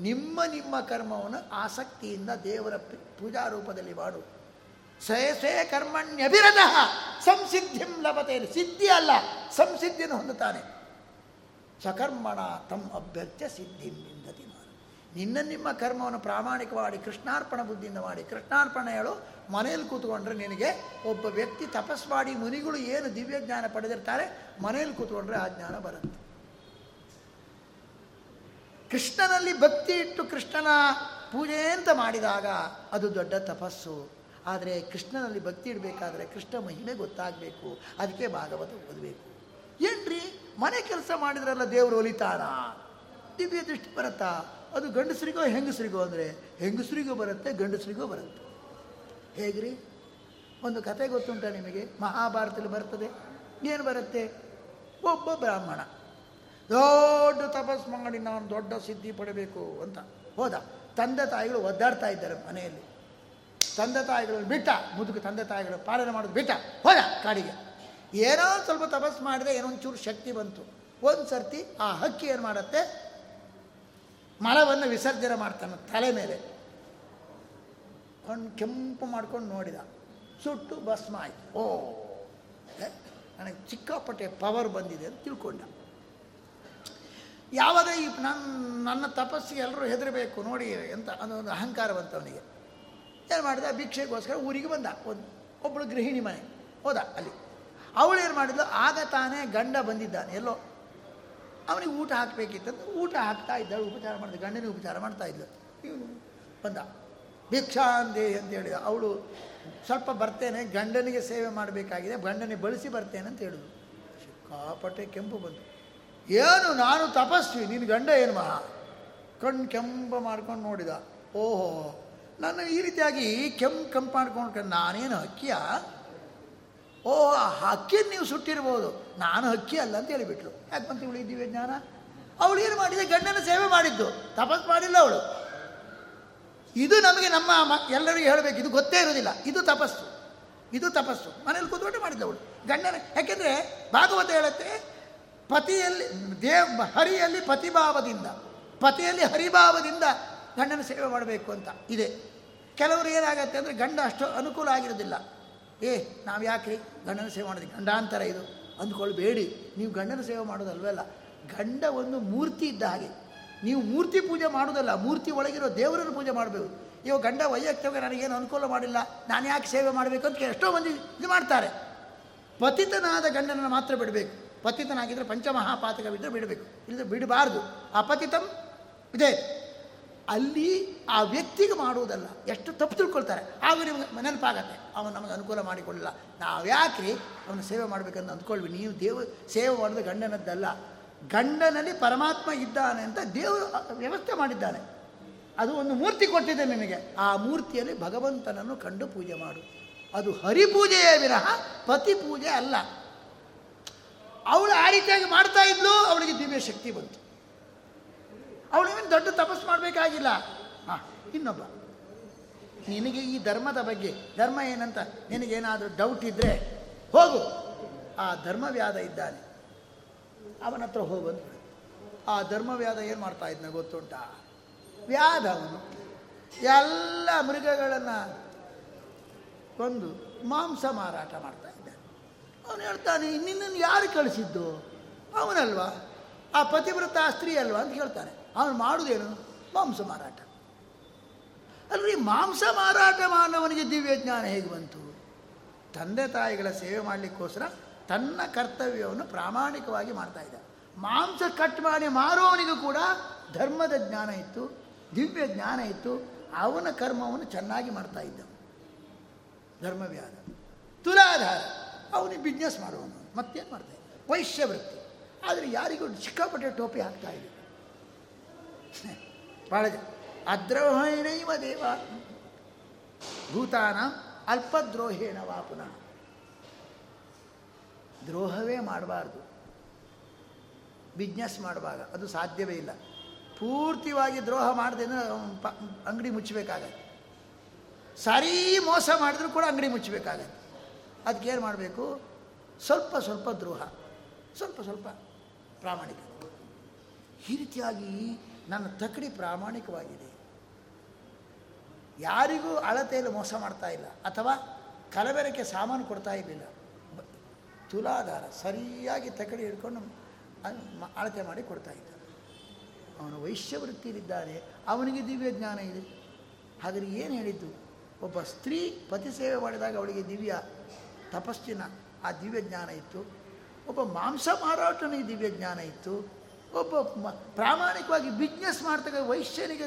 Speaker 1: ನಿಮ್ಮ ನಿಮ್ಮ ಕರ್ಮವನ್ನು ಆಸಕ್ತಿಯಿಂದ ದೇವರ ಪೂಜಾ ರೂಪದಲ್ಲಿ ಮಾಡು. ಸ್ವೇ ಕರ್ಮಣ್ಯಭಿರತಃ ಸಂಸಿದ್ಧಿಂ ಲಭತೆ ಸಿದ್ಧಿ ಅಲ್ಲ, ಸಂಸಿದ್ಧಿಯನ್ನು ಹೊಂದುತ್ತಾನೆ. ಸಕರ್ಮಣ ತಮ್ಮ ಅಭ್ಯರ್ಥ್ಯ ಸಿದ್ಧಿ ನಿಂದತಿ ಮಾಡು ನಿನ್ನ ನಿಮ್ಮ ಕರ್ಮವನ್ನು ಪ್ರಾಮಾಣಿಕವಾಗಿ ಕೃಷ್ಣಾರ್ಪಣ ಬುದ್ಧಿಯಿಂದ ಮಾಡಿ. ಕೃಷ್ಣಾರ್ಪಣ ಹೇಳು, ಮನೆಯಲ್ಲಿ ಕೂತ್ಕೊಂಡ್ರೆ ನಿನಗೆ ಒಬ್ಬ ವ್ಯಕ್ತಿ ತಪಸ್ ಮಾಡಿ ಮುನಿಗಳು ಏನು ದಿವ್ಯ ಜ್ಞಾನ ಪಡೆದಿರ್ತಾರೆ, ಮನೆಯಲ್ಲಿ ಕೂತ್ಕೊಂಡ್ರೆ ಆ ಜ್ಞಾನ ಬರುತ್ತೆ. ಕೃಷ್ಣನಲ್ಲಿ ಭಕ್ತಿ ಇಟ್ಟು ಕೃಷ್ಣನ ಪೂಜೆ ಅಂತ ಮಾಡಿದಾಗ ಅದು ದೊಡ್ಡ ತಪಸ್ಸು. ಆದರೆ ಕೃಷ್ಣನಲ್ಲಿ ಭಕ್ತಿ ಇಡಬೇಕಾದ್ರೆ ಕೃಷ್ಣ ಮಹಿಮೆ ಗೊತ್ತಾಗಬೇಕು. ಅದಕ್ಕೆ ಭಾಗವತ ಓದಬೇಕು. ಏನ್ರಿ? ಮನೆ ಕೆಲಸ ಮಾಡಿದ್ರಲ್ಲ ದೇವರು ಒಲಿತಾನ ದಿವ್ಯ ದೃಷ್ಟಿ ಬರುತ್ತಾ? ಅದು ಗಂಡಸರಿಗೋ ಹೆಂಗಸರಿಗೋ ಅಂದರೆ ಹೆಂಗಸರಿಗೂ ಬರುತ್ತೆ, ಗಂಡಸರಿಗೂ ಬರುತ್ತೆ. ಹೇಗ್ರಿ? ಒಂದು ಕತೆ ಗೊತ್ತುಂಟ ನಿಮಗೆ? ಮಹಾಭಾರತದಲ್ಲಿ ಬರ್ತದೆ. ಏನು ಬರುತ್ತೆ? ಒಬ್ಬ ಬ್ರಾಹ್ಮಣ. ದೊಡ್ಡ ತಪಸ್ ಮಾಡಿ ನಾನು ದೊಡ್ಡ ಸಿದ್ಧಿ ಪಡಬೇಕು ಅಂತ. ಹೋದ. ತಂದೆ ತಾಯಿಗಳು ಒದ್ದಾಡ್ತಾ ಇದ್ದಾರೆ ಮನೆಯಲ್ಲಿ. ತಂದೆ ತಾಯಿಗಳನ್ನು ಬಿಟ್ಟ, ಮುದುಕು ತಂದೆ ತಾಯಿಗಳು ಪಾಲನೆ ಮಾಡೋದು ಬಿಟ್ಟ, ಹೋದ ಕಾಡಿಗೆ. ಏನೋ ಸ್ವಲ್ಪ ತಪಸ್ಸು ಮಾಡಿದೆ ಏನೋ ಒಂಚೂರು ಶಕ್ತಿ ಬಂತು. ಒಂದು ಸರ್ತಿ ಆ ಹಕ್ಕಿ ಏನು ಮಾಡುತ್ತೆ? ಮಲವನ್ನು ವಿಸರ್ಜನೆ ಮಾಡ್ತಾನೆ ತಲೆ ಮೇಲೆ. ಕಣ್ಣು ಕೆಂಪು ಮಾಡ್ಕೊಂಡು ನೋಡಿದ. ಸುಟ್ಟು ಭಸ್ಮ ಆಯಿತು. ಓ ನನಗೆ ಚಿಕ್ಕಪಟ್ಟೆ ಪವರ್ ಬಂದಿದೆ ಅಂತ ತಿಳ್ಕೊಂಡ. ಯಾವುದೇ ಈ ನನ್ನ ನನ್ನ ತಪಸ್ಸಿಗೆ ಎಲ್ಲರೂ ಹೆದರಬೇಕು, ನೋಡಿ ಅಂತ ಒಂದು ಅಹಂಕಾರ ಬಂತು ಅವನಿಗೆ. ಏನು ಮಾಡಿದ? ಭಿಕ್ಷೆಗೋಸ್ಕರ ಊರಿಗೆ ಬಂದ. ಒಂದು ಒಬ್ಬಳು ಗೃಹಿಣಿ ಮನೆ. ಹೋದ ಅಲ್ಲಿ. ಅವಳು ಏನು ಮಾಡಿದ್ಲು? ಆಗ ತಾನೇ ಗಂಡ ಬಂದಿದ್ದಾನೆ. ಎಲ್ಲೋ. ಅವನಿಗೆ ಊಟ ಹಾಕಬೇಕಿತ್ತಂತ ಊಟ ಹಾಕ್ತಾ ಇದ್ದಾಳೆ. ಉಪಚಾರ ಮಾಡಿದ ಗಂಡನಿಗೆ ಉಪಚಾರ ಮಾಡ್ತಾ ಇದ್ಲು. ಇವನು ಬಂದ. ಭಿಕ್ಷಾಂದೇ ಅಂತ ಹೇಳಿದ. ಅವಳು ಸ್ವಲ್ಪ ಬರ್ತೇನೆ, ಗಂಡನಿಗೆ ಸೇವೆ ಮಾಡಬೇಕಾಗಿದೆ, ಗಂಡನಿಗೆ ಬಳಸಿ ಬರ್ತೇನೆ ಅಂತ ಹೇಳಿದ್ರು ಸಿಕ್ಕಾಪಟ್ಟೆ ಕೆಂಪು ಬಂತು. ಏನು, ನಾನು ತಪಸ್ವಿ ನಿನ್ನ ಗಂಡ ಏನು ಮಹಾ? ಕಣ್ಣು ಕೆಂಪು ಮಾಡ್ಕೊಂಡು ನೋಡಿದ. ಓಹೋ. ನನ್ನ ಈ ರೀತಿಯಾಗಿ ಕೆಂಪು ಕೆಂಪು ಮಾಡ್ಕೊಂಡು ನಾನೇನು ಹಕ್ಕಿಯ? ಓ ಹಕ್ಕಿಯನ್ನು ನೀವು ಸುಟ್ಟಿರ್ಬೋದು. ನಾನು ಹಕ್ಕಿ ಅಲ್ಲ ಅಂತ ಹೇಳಿಬಿಟ್ರು ಯಾಕೆ ಬಂತು ಇದ್ದೀವಿ ಜ್ಞಾನ? ಅವಳು ಏನು ಮಾಡಿದೆ? ಗಂಡನ ಸೇವೆ ಮಾಡಿದ್ದು. ತಪಸ್ ಮಾಡಿಲ್ಲ ಅವಳು. ಇದು ನಮಗೆ ನಮ್ಮ ಎಲ್ಲರಿಗೂ ಹೇಳಬೇಕು. ಇದು ಗೊತ್ತೇ ಇರೋದಿಲ್ಲ ಇದು ತಪಸ್ಸು. ಇದು ತಪಸ್ಸು. ಮನೇಲಿ ಕೂತ್ಕೊಂಡು ಮಾಡಿದ್ದವಳು ಗಂಡನ, ಯಾಕೆಂದರೆ ಭಾಗವತ ಹೇಳುತ್ತೆ, ಪತಿಯಲ್ಲಿ ದೇವ್, ಹರಿಯಲ್ಲಿ ಪತಿಭಾವದಿಂದ. ಪತಿಯಲ್ಲಿ ಹರಿಭಾವದಿಂದ ಗಂಡನ ಸೇವೆ ಮಾಡಬೇಕು ಅಂತ ಇದೆ. ಕೆಲವರು ಏನಾಗತ್ತೆ ಅಂದರೆ ಗಂಡ ಅಷ್ಟು ಅನುಕೂಲ ಆಗಿರೋದಿಲ್ಲ. ಏ, ನಾವು ಯಾಕ್ರಿ? ಗಂಡನ ಸೇವೆ ಮಾಡೋದು ಗಂಡಾಂತರ ಇದು. ಅಂದ್ಕೊಳ್ಬೇಡಿ. ನೀವು ಗಂಡನ ಸೇವೆ ಮಾಡೋದಲ್ವಲ್ಲ ಗಂಡ ಒಂದು ಮೂರ್ತಿ ಇದ್ದ ಹಾಗೆ. ನೀವು ಮೂರ್ತಿ ಪೂಜೆ ಮಾಡೋದಲ್ಲ, ಮೂರ್ತಿ ಒಳಗಿರೋ ದೇವರನ್ನು ಪೂಜೆ ಮಾಡಬೇಕು. ಇವಾಗ ಗಂಡ ವೈಯಕ್ತಿಕ ನನಗೇನು ಅನುಕೂಲ ಮಾಡಿಲ್ಲ, ನಾನು ಯಾಕೆ ಸೇವೆ ಮಾಡಬೇಕು ಅಂತ ಎಷ್ಟೋ ಮಂದಿ ಇದು ಮಾಡ್ತಾರೆ. ಪತಿತನಾದ ಗಂಡನನ್ನು ಮಾತ್ರ ಬಿಡಬೇಕು. ಪತಿತನಾಗಿದ್ದರೆ ಪಂಚಮಹಾಪಾತಕವಿದ್ದರೆ ಬಿಡಬೇಕು. ಇಲ್ಲದೆ ಬಿಡಬಾರ್ದು. ಅಪತಿತಂ ಇದೆ ಅಲ್ಲಿ ಆ ವ್ಯಕ್ತಿಗೆ ಮಾಡುವುದಲ್ಲ. ಎಷ್ಟು ತಪ್ಪು ತಿಳ್ಕೊಳ್ತಾರೆ. ಆಗ ನಿಮಗೆ ನೆನಪಾಗತ್ತೆ ಅವನು ನಮಗೆ ಅನುಕೂಲ ಮಾಡಿಕೊಳ್ಳಲ್ಲ ನಾವು ಯಾಕ್ರಿ ಅವನು ಸೇವೆ ಮಾಡಬೇಕಂತ ಅಂದ್ಕೊಳ್ವಿ. ನೀವು ದೇವ, ಸೇವೆ ಮಾಡೋದು ಗಂಡನದ್ದಲ್ಲ. ಗಂಡನಲ್ಲಿ ಪರಮಾತ್ಮ ಇದ್ದಾನೆ ಅಂತ ದೇವರು ವ್ಯವಸ್ಥೆ ಮಾಡಿದ್ದಾನೆ. ಅದು ಒಂದು ಮೂರ್ತಿ ಕೊಟ್ಟಿದೆ ನಿನಗೆ. ಆ ಮೂರ್ತಿಯಲ್ಲಿ ಭಗವಂತನನ್ನು ಕಂಡು ಪೂಜೆ ಮಾಡು. ಅದು ಹರಿಪೂಜೆಯೇ ವಿರಹ ಪತಿ ಪೂಜೆ ಅಲ್ಲ. ಅವಳು ಆ ರೀತಿಯಾಗಿ ಮಾಡ್ತಾ ಇದ್ಲು, ಅವಳಿಗೆ ದಿವ್ಯ ಶಕ್ತಿ ಬಂತು. ಅವಳಿಗೇನು ದೊಡ್ಡ ತಪಸ್ಸು ಮಾಡಬೇಕಾಗಿಲ್ಲ. ಹಾಂ, ಇನ್ನೊಬ್ಬ. ನಿನಗೆ ಈ ಧರ್ಮದ ಬಗ್ಗೆ, ಧರ್ಮ ಏನಂತ ನಿನಗೇನಾದರೂ ಡೌಟ್ ಇದ್ದರೆ ಹೋಗು. ಆ ಧರ್ಮವ್ಯಾದ ಇದ್ದಾನೆ. ಅವನ ಹತ್ರ ಹೋಗಂತ ಆ ಧರ್ಮವ್ಯಾದ ಏನು ಮಾಡ್ತಾ ಇದ್ನ ಗೊತ್ತುಂಟ? ವ್ಯಾಧ ಅವನು ಎಲ್ಲ ಮೃಗಗಳನ್ನು ಕೊಂದು ಮಾಂಸ ಮಾರಾಟ ಮಾಡ್ತಾ ಇದ್ದಾನೆ ಅವನು ಹೇಳ್ತಾನೆ, ನಿನ್ನನ್ನು ಯಾರು ಕಳಿಸಿದ್ದು? ಅವನಲ್ವಾ? ಆ ಪತಿವ್ರತ ಸ್ತ್ರೀ ಅಲ್ವಾ ಅಂತ ಹೇಳ್ತಾನೆ. ಅವನು ಮಾಡುವುದೇನು ಮಾಂಸ ಮಾರಾಟ. ಅಲ್ರಿ, ಮಾಂಸ ಮಾರಾಟ ಮಾನವನಿಗೆ ದಿವ್ಯ ಜ್ಞಾನ ಹೇಗೆ ಬಂತು? ತಂದೆ ತಾಯಿಗಳ ಸೇವೆ ಮಾಡಲಿಕ್ಕೋಸ್ಕರ ತನ್ನ ಕರ್ತವ್ಯವನ್ನು ಪ್ರಾಮಾಣಿಕವಾಗಿ ಮಾಡ್ತಾ ಇದ್ದ. ಮಾಂಸ ಕಟ್ ಮಾಡಿ ಮಾರೋವನಿಗೂ ಕೂಡ ಧರ್ಮದ ಜ್ಞಾನ ಇತ್ತು, ದಿವ್ಯ ಜ್ಞಾನ ಇತ್ತು. ಅವನ ಕರ್ಮವನ್ನು ಚೆನ್ನಾಗಿ ಮಾಡ್ತಾ ಇದ್ದ. ಧರ್ಮವ್ಯಾಧ ತುಲಾಧಾರ. ಅವನಿಗೆ ಬಿಸ್ನೆಸ್ ಮಾಡುವನು ಮತ್ತೇನು ಮಾಡ್ತಾ ಇದ್ದ? ವೈಶ್ಯವೃತ್ತಿ. ಆದರೆ ಯಾರಿಗೂ ಸಿಕ್ಕಾಪಟ್ಟೆ ಟೋಪಿ ಹಾಕ್ತಾ ಇದೆ ಭಾಳ ಅದ್ರೋಹೇಣೈವ ದೇವ. ಭೂತಾನ ಅಲ್ಪದ್ರೋಹೇಣ ವಾ ಪುನಃ. ದ್ರೋಹವೇ ಮಾಡಬಾರ್ದು. ಬಿಸ್ನೆಸ್ ಮಾಡುವಾಗ ಅದು ಸಾಧ್ಯವೇ ಇಲ್ಲ. ಪೂರ್ತಿವಾಗಿ ದ್ರೋಹ ಮಾಡದೆ ಅಂಗಡಿ ಮುಚ್ಚಬೇಕಾಗತ್ತೆ. ಸರಿ ಮೋಸ ಮಾಡಿದ್ರೂ ಕೂಡ ಅಂಗಡಿ ಮುಚ್ಚಬೇಕಾಗತ್ತೆ. ಏನು ಮಾಡಬೇಕು? ಸ್ವಲ್ಪ ಸ್ವಲ್ಪ ದ್ರೋಹ. ಸ್ವಲ್ಪ ಸ್ವಲ್ಪ ಪ್ರಾಮಾಣಿಕ. ಈ ರೀತಿಯಾಗಿ ನನ್ನ ತಕಡಿ ಪ್ರಾಮಾಣಿಕವಾಗಿದೆ. ಯಾರಿಗೂ ಅಳತೆಯಲ್ಲಿ ಮೋಸ ಮಾಡ್ತಾ ಇಲ್ಲ. ಅಥವಾ ಕಲಬೆರಕೆ ಸಾಮಾನು ಕೊಡ್ತಾ ಇರಲಿಲ್ಲ. ತುಲಾಧಾರ ಸರಿಯಾಗಿ ತಕಡಿ ಹಿಡ್ಕೊಂಡು ಅಳತೆ ಮಾಡಿ ಕೊಡ್ತಾ ಇದ್ದ. ಅವನು ವೈಶ್ಯವೃತ್ತಿಯಲ್ಲಿದ್ದಾನೆ. ಅವನಿಗೆ ದಿವ್ಯ ಜ್ಞಾನ ಇದೆ. ಹಾಗಾದ್ರೆ ಏನು ಹೇಳಿದ್ದು? ಒಬ್ಬ ಸ್ತ್ರೀ ಪತಿ ಸೇವೆ ಮಾಡಿದಾಗ ಅವಳಿಗೆ ದಿವ್ಯ ತಪಸ್ಸಿನ ಆ ದಿವ್ಯ ಜ್ಞಾನ ಇತ್ತು. ಒಬ್ಬ ಮಾಂಸ ಮಾರಾಟನಿಗೆ ದಿವ್ಯ ಜ್ಞಾನ ಇತ್ತು. ಒಬ್ಬ ಪ್ರಾಮಾಣಿಕವಾಗಿ ಬಿಸ್ನೆಸ್ ಮಾಡ್ತಕ್ಕ ವೈಶ್ಯನಿಗೆ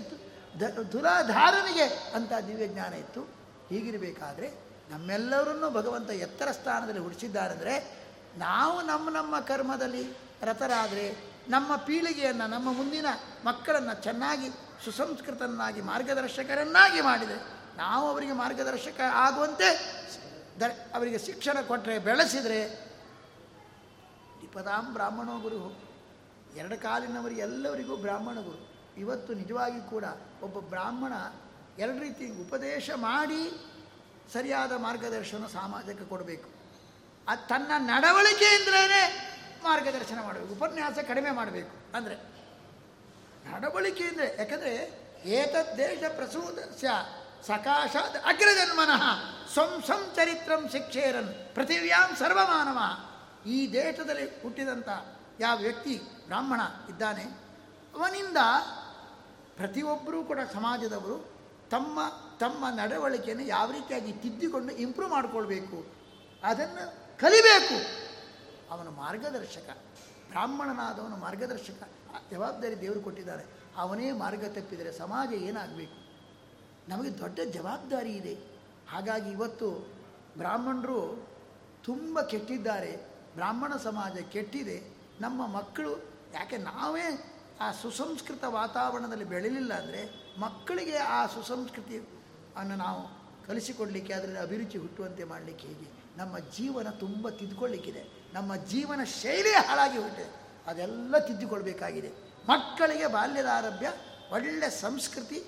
Speaker 1: ದುರಾಧಾರನಿಗೆ ಅಂತ ದಿವ್ಯ ಜ್ಞಾನ ಇತ್ತು. ಹೀಗಿರಬೇಕಾದ್ರೆ ನಮ್ಮೆಲ್ಲರನ್ನೂ ಭಗವಂತ ಎತ್ತರ ಸ್ಥಾನದಲ್ಲಿ ಹುಡಿಸಿದ್ದಾರೆಂದರೆ ನಾವು ನಮ್ಮ ನಮ್ಮ ಕರ್ಮದಲ್ಲಿ ರತರಾದರೆ ನಮ್ಮ ಪೀಳಿಗೆಯನ್ನು, ನಮ್ಮ ಮುಂದಿನ ಮಕ್ಕಳನ್ನು ಚೆನ್ನಾಗಿ ಸುಸಂಸ್ಕೃತನಾಗಿ ಮಾರ್ಗದರ್ಶಕರನ್ನಾಗಿ ಮಾಡಿದೆ. ನಾವು ಅವರಿಗೆ ಮಾರ್ಗದರ್ಶಕ ಆಗುವಂತೆ ದ ಅವರಿಗೆ ಶಿಕ್ಷಣ ಕೊಟ್ಟರೆ ಬೆಳೆಸಿದರೆ ದ್ವಿಪದಾಂ ಬ್ರಾಹ್ಮಣೋ ಗುರು ಎರಡು ಕಾಲಿನವರಿಗೆ ಎಲ್ಲರಿಗೂ ಬ್ರಾಹ್ಮಣ ಗುರು. ಇವತ್ತು ನಿಜವಾಗಿ ಕೂಡ ಒಬ್ಬ ಬ್ರಾಹ್ಮಣ ಎರಡು ರೀತಿ ಉಪದೇಶ ಮಾಡಿ ಸರಿಯಾದ ಮಾರ್ಗದರ್ಶನ ಸಮಾಜಕ್ಕೆ ಕೊಡಬೇಕು. ಅದು ತನ್ನ ನಡವಳಿಕೆಯಿಂದಲೇ ಮಾರ್ಗದರ್ಶನ ಮಾಡಬೇಕು. ಉಪನ್ಯಾಸ ಕಡಿಮೆ ಮಾಡಬೇಕು. ಅಂದರೆ ನಡವಳಿಕೆಯಿಂದ ಯಾಕಂದರೆ ಏತದ್ ದೇಶ ಪ್ರಸೂದಸ್ಯ ಸಕಾಶಾತ್ ಅಗ್ರಜನ್ಮನಃ ಸ್ವಂ ಚರಿತ್ರಂ ಶಿಕ್ಷೇರನ್ ಪೃಥಿವ್ಯಾಂ ಸರ್ವಮಾನವ. ಈ ದೇಶದಲ್ಲಿ ಹುಟ್ಟಿದಂಥ ಯಾವ ವ್ಯಕ್ತಿ ಬ್ರಾಹ್ಮಣ ಇದ್ದಾನೆ, ಅವನಿಂದ ಪ್ರತಿಯೊಬ್ಬರೂ ಕೂಡ ಸಮಾಜದವರು ತಮ್ಮ ತಮ್ಮ ನಡವಳಿಕೆಯನ್ನು ಯಾವ ರೀತಿಯಾಗಿ ತಿದ್ದಿಕೊಂಡು ಇಂಪ್ರೂವ್ ಮಾಡಿಕೊಳ್ಬೇಕು, ಅದನ್ನು ಕಲಿಬೇಕು. ಅವನ ಮಾರ್ಗದರ್ಶಕ, ಬ್ರಾಹ್ಮಣನಾದವನು ಮಾರ್ಗದರ್ಶಕ ಜವಾಬ್ದಾರಿ ದೇವರು ಕೊಟ್ಟಿದ್ದಾರೆ. ಅವನೇ ಮಾರ್ಗ ತಪ್ಪಿದರೆ ಸಮಾಜ ಏನಾಗಬೇಕು? ನಮಗೆ ದೊಡ್ಡ ಜವಾಬ್ದಾರಿ ಇದೆ. ಹಾಗಾಗಿ ಇವತ್ತು ಬ್ರಾಹ್ಮಣರು ತುಂಬ ಕೆಟ್ಟಿದ್ದಾರೆ. ಬ್ರಾಹ್ಮಣ ಸಮಾಜ ಕೆಟ್ಟಿದೆ. ನಮ್ಮ ಮಕ್ಕಳು ಯಾಕೆ ನಾವೇ ಆ ಸುಸಂಸ್ಕೃತ ವಾತಾವರಣದಲ್ಲಿ ಬೆಳೆಯಲಿಲ್ಲ ಅಂದರೆ ಮಕ್ಕಳಿಗೆ ಆ ಸುಸಂಸ್ಕೃತಿ ಅನ್ನು ನಾವು ಕಲಿಸಿಕೊಡಲಿಕ್ಕೆ, ಅದರಲ್ಲಿ ಅಭಿರುಚಿ ಹುಟ್ಟುವಂತೆ ಮಾಡಲಿಕ್ಕೆ ಹೇಗೆ? ನಮ್ಮ ಜೀವನ ತುಂಬ ತಿದ್ದುಕೊಳ್ಳಿಕ್ಕಿದೆ. ನಮ್ಮ ಜೀವನ ಶೈಲಿ ಹಾಳಾಗಿ ಹುಟ್ಟಿದೆ ಅದೆಲ್ಲ ತಿದ್ದುಕೊಳ್ಬೇಕಾಗಿದೆ. ಮಕ್ಕಳಿಗೆ ಬಾಲ್ಯದ ಆರಭ್ಯ ಒಳ್ಳೆಯ ಸಂಸ್ಕೃತಿ,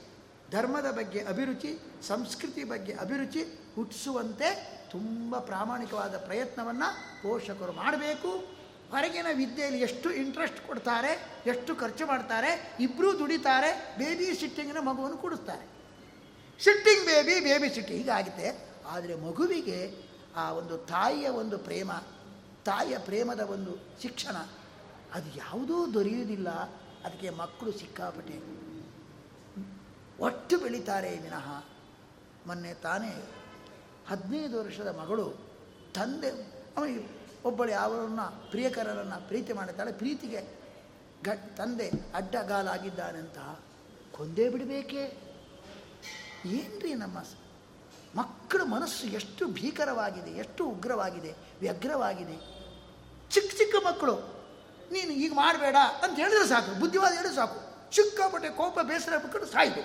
Speaker 1: ಧರ್ಮದ ಬಗ್ಗೆ ಅಭಿರುಚಿ, ಸಂಸ್ಕೃತಿ ಬಗ್ಗೆ ಅಭಿರುಚಿ ಹುಟ್ಟಿಸುವಂತೆ ತುಂಬ ಪ್ರಾಮಾಣಿಕವಾದ ಪ್ರಯತ್ನವನ್ನು ಪೋಷಕರು ಮಾಡಬೇಕು. ಹೊರಗಿನ ವಿದ್ಯೆಯಲ್ಲಿ ಎಷ್ಟು ಇಂಟ್ರೆಸ್ಟ್ ಕೊಡ್ತಾರೆ, ಎಷ್ಟು ಖರ್ಚು ಮಾಡ್ತಾರೆ ಇಬ್ಬರೂ ದುಡಿತಾರೆ ಬೇಬಿ ಸಿಟ್ಟಿಂಗಿನ ಮಗುವನ್ನು ಕೊಡಿಸ್ತಾರೆ ಸಿಟ್ಟಿಂಗ್ ಬೇಬಿ ಬೇಬಿ ಸಿಟ್ಟಿಂಗ್ ಹೀಗಾಗುತ್ತೆ. ಆದರೆ ಮಗುವಿಗೆ ಆ ಒಂದು ತಾಯಿಯ ಒಂದು ಪ್ರೇಮ, ತಾಯಿಯ ಪ್ರೇಮದ ಒಂದು ಶಿಕ್ಷಣ, ಅದು ಯಾವುದೂ ದೊರೆಯುವುದಿಲ್ಲ. ಅದಕ್ಕೆ ಮಕ್ಕಳು ಸಿಕ್ಕಾಪಟ್ಟೆ ಒಟ್ಟು ಬೆಳೀತಾರೆ ವಿನಃ. ಮೊನ್ನೆ ತಾನೇ ಹದಿನೈದು ವರ್ಷದ ಮಗಳು, ತಂದೆ, ಅವನಿಗೆ ಒಬ್ಬಳು ಯಾವರನ್ನ ಪ್ರಿಯಕರರನ್ನು ಪ್ರೀತಿ ಮಾಡುತ್ತಾಳೆ, ಪ್ರೀತಿಗೆ ಗ, ತಂದೆ ಅಡ್ಡಗಾಲಾಗಿದ್ದಾನಂತ ಕೊಂದೇ ಬಿಡಬೇಕೇ? ಏನ್ರಿ ನಮ್ಮ ಮಕ್ಕಳ ಮನಸ್ಸು ಎಷ್ಟು ಭೀಕರವಾಗಿದೆ, ಎಷ್ಟು ಉಗ್ರವಾಗಿದೆ, ವ್ಯಗ್ರವಾಗಿದೆ. ಚಿಕ್ಕ ಚಿಕ್ಕ ಮಕ್ಕಳು, ನೀನು ಈಗ ಮಾಡಬೇಡ ಅಂತ ಹೇಳಿದ್ರೆ ಸಾಕು, ಬುದ್ಧಿವಾದ ಹೇಳಿದ್ರೆ ಸಾಕು. ಸಿಕ್ಕಾಪಟ್ಟೆ ಕೋಪ, ಬೇಸರ ಬಿಟ್ಟು ಸಾಯ್ತು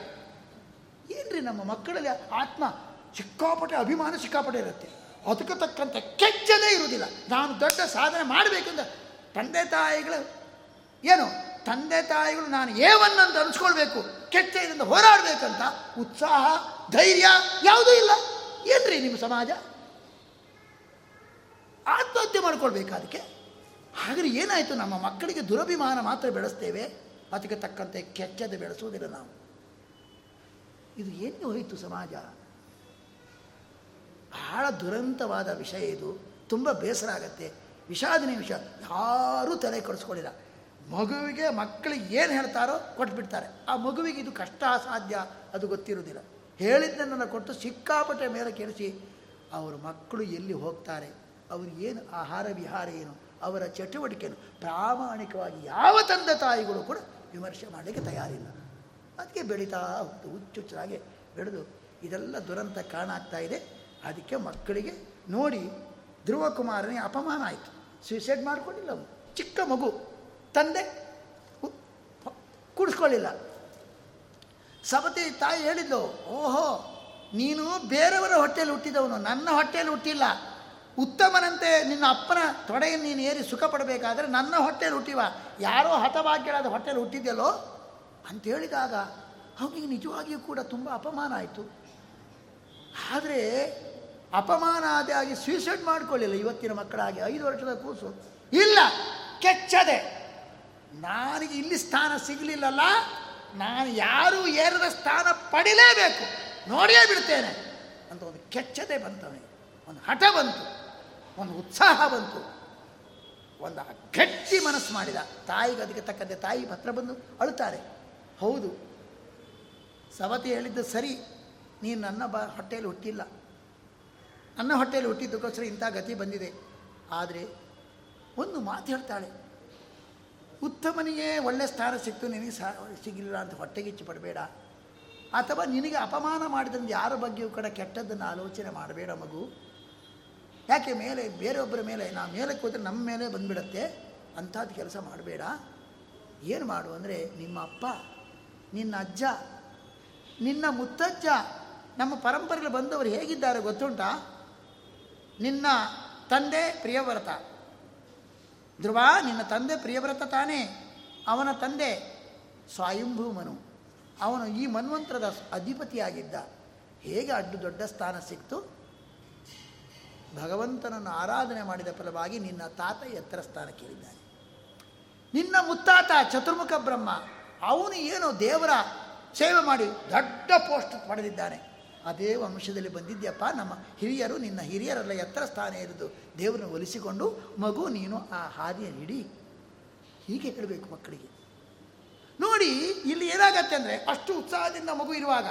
Speaker 1: ಏನ್ರಿ ನಮ್ಮ ಮಕ್ಕಳಲ್ಲಿ ಆತ್ಮ ಸಿಕ್ಕಾಪಟ್ಟೆ ಅಭಿಮಾನ ಸಿಕ್ಕಾಪಟ್ಟೆ ಇರುತ್ತೆ. ಅದಕ್ಕೆ ತಕ್ಕಂಥ ಕೆಚ್ಚದೇ ಇರುವುದಿಲ್ಲ. ನಾನು ದೊಡ್ಡ ಸಾಧನೆ ಮಾಡಬೇಕಂತ ತಂದೆ ತಾಯಿಗಳು ಏನು? ತಂದೆ ತಾಯಿಗಳು ನಾನು ಏವನ್ ಅಂತ ಅನ್ಸ್ಕೊಳ್ಬೇಕು. ಕೆಚ್ಚ ಇದರಿಂದ ಹೋರಾಡಬೇಕಂತ ಉತ್ಸಾಹ, ಧೈರ್ಯ ಯಾವುದೂ ಇಲ್ಲ. ಏನ್ರಿ ನಿಮ್ಮ ಸಮಾಜ? ಆತ್ಮಹತ್ಯೆ ಮಾಡ್ಕೊಳ್ಬೇಕು ಅದಕ್ಕೆ. ಹಾಗಾದ್ರೆ ಏನಾಯಿತು? ನಮ್ಮ ಮಕ್ಕಳಿಗೆ ದುರಭಿಮಾನ ಮಾತ್ರ ಬೆಳೆಸ್ತೇವೆ. ಅದಕ್ಕೆ ತಕ್ಕಂತೆ ಕೆಚ್ಚದೆ ಬೆಳೆಸುವುದಿಲ್ಲ ನಾವು. ಇದು ಎಲ್ಲಿ ಹೋಯಿತು ಸಮಾಜ? ಬಹಳ ದುರಂತವಾದ ವಿಷಯ ಇದು. ತುಂಬ ಬೇಸರ ಆಗುತ್ತೆ. ವಿಷಾದ ವಿಷಯ ಯಾರೂ ತಲೆ ಕೊಡಿಸ್ಕೊಳ್ಳಿಲ್ಲ ಮಗುವಿಗೆ ಮಕ್ಕಳಿಗೆ ಏನು ಹೇಳ್ತಾರೋ ಕೊಟ್ಬಿಡ್ತಾರೆ. ಆ ಮಗುವಿಗೆ ಇದು ಕಷ್ಟ ಅಸಾಧ್ಯ ಅದು ಗೊತ್ತಿರುವುದಿಲ್ಲ. ಹೇಳಿದ್ದನ್ನು ಕೊಟ್ಟು ಸಿಕ್ಕಾಪಟ್ಟೆ ಮೇಲೆ ಕೆಡಿಸಿ ಅವರ ಮಕ್ಕಳು ಎಲ್ಲಿ ಹೋಗ್ತಾರೆ? ಅವರು ಏನು ಆಹಾರ ವಿಹಾರ ಏನು? ಅವರ ಚಟುವಟಿಕೆಯನ್ನು ಪ್ರಾಮಾಣಿಕವಾಗಿ ಯಾವ ತಂದೆ ತಾಯಿಗಳು ಕೂಡ ವಿಮರ್ಶೆ ಮಾಡಲಿಕ್ಕೆ ತಯಾರಿಲ್ಲ. ಅದಕ್ಕೆ ಬೆಳೀತಾ ಹುಚ್ಚು ಹುಚ್ಚುಚ್ಚಾಗಿ ಬೆಳೆದು ಇದೆಲ್ಲ ದುರಂತ ಕಾರಣ ಇದೆ. ಅದಕ್ಕೆ ಮಕ್ಕಳಿಗೆ ನೋಡಿ ಧ್ರುವಕುಮಾರನಿಗೆ ಅಪಮಾನ ಆಯಿತು. ಸೂಸೈಡ್ ಮಾಡ್ಕೊಂಡಿಲ್ಲ ಅವನು. ಚಿಕ್ಕ ಮಗು. ತಂದೆ ಕೂಡಿಸ್ಕೊಳ್ಳಿಲ್ಲ. ಸಬತಿ ತಾಯಿ ಹೇಳಿದ್ಲು, ಓಹೋ, ನೀನು ಬೇರೆಯವರ ಹೊಟ್ಟೆಯಲ್ಲಿ ಹುಟ್ಟಿದವನು. ನನ್ನ ಹೊಟ್ಟೆಯಲ್ಲಿ ಹುಟ್ಟಿಲ್ಲ. ಉತ್ತಮನಂತೆ ನಿನ್ನ ಅಪ್ಪನ ತೊಡೆಯನ್ನು ನೀನು ಏರಿ ಸುಖ ಪಡಬೇಕಾದ್ರೆ ನನ್ನ ಹೊಟ್ಟೆಯಲ್ಲಿ ಹುಟ್ಟಿವ. ಯಾರೋ ಹತಭಾಗ್ಯರಾದ ಹೊಟ್ಟೆಯಲ್ಲಿ ಹುಟ್ಟಿದ್ಯಲ್ಲೋ? ಅಂತ ಹೇಳಿದಾಗ, ಅವನಿಗೆ ನಿಜವಾಗಿಯೂ ಕೂಡ ತುಂಬ ಅಪಮಾನ ಆಯಿತು. ಆದರೆ ಅಪಮಾನ ಆದಾಗಿ ಸೂಸೈಡ್ ಮಾಡ್ಕೊಳ್ಳಿಲ್ಲ. ಇವತ್ತಿನ ಮಕ್ಕಳಾಗಿ ಐದು ವರ್ಷದ ಕೂಸು. ಇಲ್ಲ, ಕೆಚ್ಚದೆ. ನನಗೆ ಇಲ್ಲಿ ಸ್ಥಾನ ಸಿಗಲಿಲ್ಲಲ್ಲ, ನಾನು ಯಾರೂ ಏರದ ಸ್ಥಾನ ಪಡಿಲೇಬೇಕು. ನೋಡೇ ಬಿಡ್ತೇನೆ. ಅಂತ ಒಂದು ಕೆಚ್ಚದೆ ಬಂತು ಒಂದು ಹಠ ಬಂತು. ಒಂದು ಉತ್ಸಾಹ ಬಂತು. ಒಂದು ಗಟ್ಟಿ ಮನಸ್ಸು ಮಾಡಿದ. ತಾಯಿಗೆ ಅದಕ್ಕೆ ತಕ್ಕಂತೆ ತಾಯಿ ಪತ್ರ ಬಂದು ಅಳುತ್ತಾರೆ. ಹೌದು, ಸವತಿ ಹೇಳಿದ್ದು ಸರಿ. ನೀನು ನನ್ನ ಬ, ಹೊಟ್ಟೆಯಲ್ಲಿ ಹುಟ್ಟಿಲ್ಲ. ನನ್ನ ಹೊಟ್ಟೆಯಲ್ಲಿ ಹುಟ್ಟಿದ್ದಕ್ಕೋಸ್ಕರ ಇಂಥ ಗತಿ ಬಂದಿದೆ. ಆದರೆ ಒಂದು ಮಾತು ಹೇಳ್ತಾಳೆ, ಉತ್ತಮನಿಗೆ ಒಳ್ಳೆ ಸ್ಥಾನ ಸಿಕ್ತು, ನಿನಗೆ ಸಾ, ಸಿಗಲಿಲ್ಲ ಅಂತ ಹೊಟ್ಟೆಗಿಚ್ಚು ಪಡಬೇಡ. ಅಥವಾ ನಿನಗೆ ಅಪಮಾನ ಮಾಡಿದಂದು ಯಾರ ಬಗ್ಗೆಯೂ ಕೂಡ ಕೆಟ್ಟದ್ದನ್ನು ಆಲೋಚನೆ ಮಾಡಬೇಡ ಮಗು. ಯಾಕೆ ಮೇಲೆ ಬೇರೆಯೊಬ್ಬರ ಮೇಲೆ, ನಾ ಮೇಲೆ ಹೋದರೆ ನಮ್ಮ ಮೇಲೆ ಬಂದುಬಿಡತ್ತೆ. ಅಂಥದ್ದು ಕೆಲಸ ಮಾಡಬೇಡ. ಏನು ಮಾಡು ಅಂದರೆ, ನಿಮ್ಮ ಅಪ್ಪ, ನಿನ್ನ ಅಜ್ಜ, ನಿನ್ನ ಮುತ್ತಜ್ಜ, ನಮ್ಮ ಪರಂಪರೆಯಲ್ಲಿ ಬಂದವರು ಹೇಗಿದ್ದಾರೆ ಗೊತ್ತುಂಟಾ? ನಿನ್ನ ತಂದೆ ಪ್ರಿಯವ್ರತ. ಧ್ರುವ, ನಿನ್ನ ತಂದೆ ಪ್ರಿಯವ್ರತ ತಾನೇ. ಅವನ ತಂದೆ ಸ್ವಯಂಭೂಮನು. ಅವನು ಈ ಮನ್ವಂತರದ ಅಧಿಪತಿಯಾಗಿದ್ದ. ಹೇಗೆ ಅಡ್ಡು ದೊಡ್ಡ ಸ್ಥಾನ ಸಿಕ್ತು? ಭಗವಂತನನ್ನು ಆರಾಧನೆ ಮಾಡಿದ ಫಲವಾಗಿ ನಿನ್ನ ತಾತ ಎತ್ತರ ಸ್ಥಾನ ಕೇಳಿದ್ದಾನೆ. ನಿನ್ನ ಮುತ್ತಾತ ಚತುರ್ಮುಖ ಬ್ರಹ್ಮ, ಅವನು ಏನು ದೇವರ ಸೇವೆ ಮಾಡಿ ದೊಡ್ಡ ಪೋಸ್ಟ್ ಪಡೆದಿದ್ದಾನೆ. ಅದೇ ವಂಶದಲ್ಲಿ ಬಂದಿದ್ಯಪ್ಪ, ನಮ್ಮ ಹಿರಿಯರು, ನಿನ್ನ ಹಿರಿಯರೆಲ್ಲ, ಎತ್ತರ ಸ್ಥಾನ ಇರೋದು ದೇವರನ್ನು ಒಲಿಸಿಕೊಂಡು, ಮಗು ನೀನು ಆ ಹಾದಿಯನ್ನು ಹಿಡಿ. ಹೀಗೆ ಹೇಳಬೇಕು ಮಕ್ಕಳಿಗೆ. ನೋಡಿ, ಇಲ್ಲಿ ಏನಾಗತ್ತೆ ಅಂದರೆ, ಅಷ್ಟು ಉತ್ಸಾಹದಿಂದ ಮಗು ಇರುವಾಗ,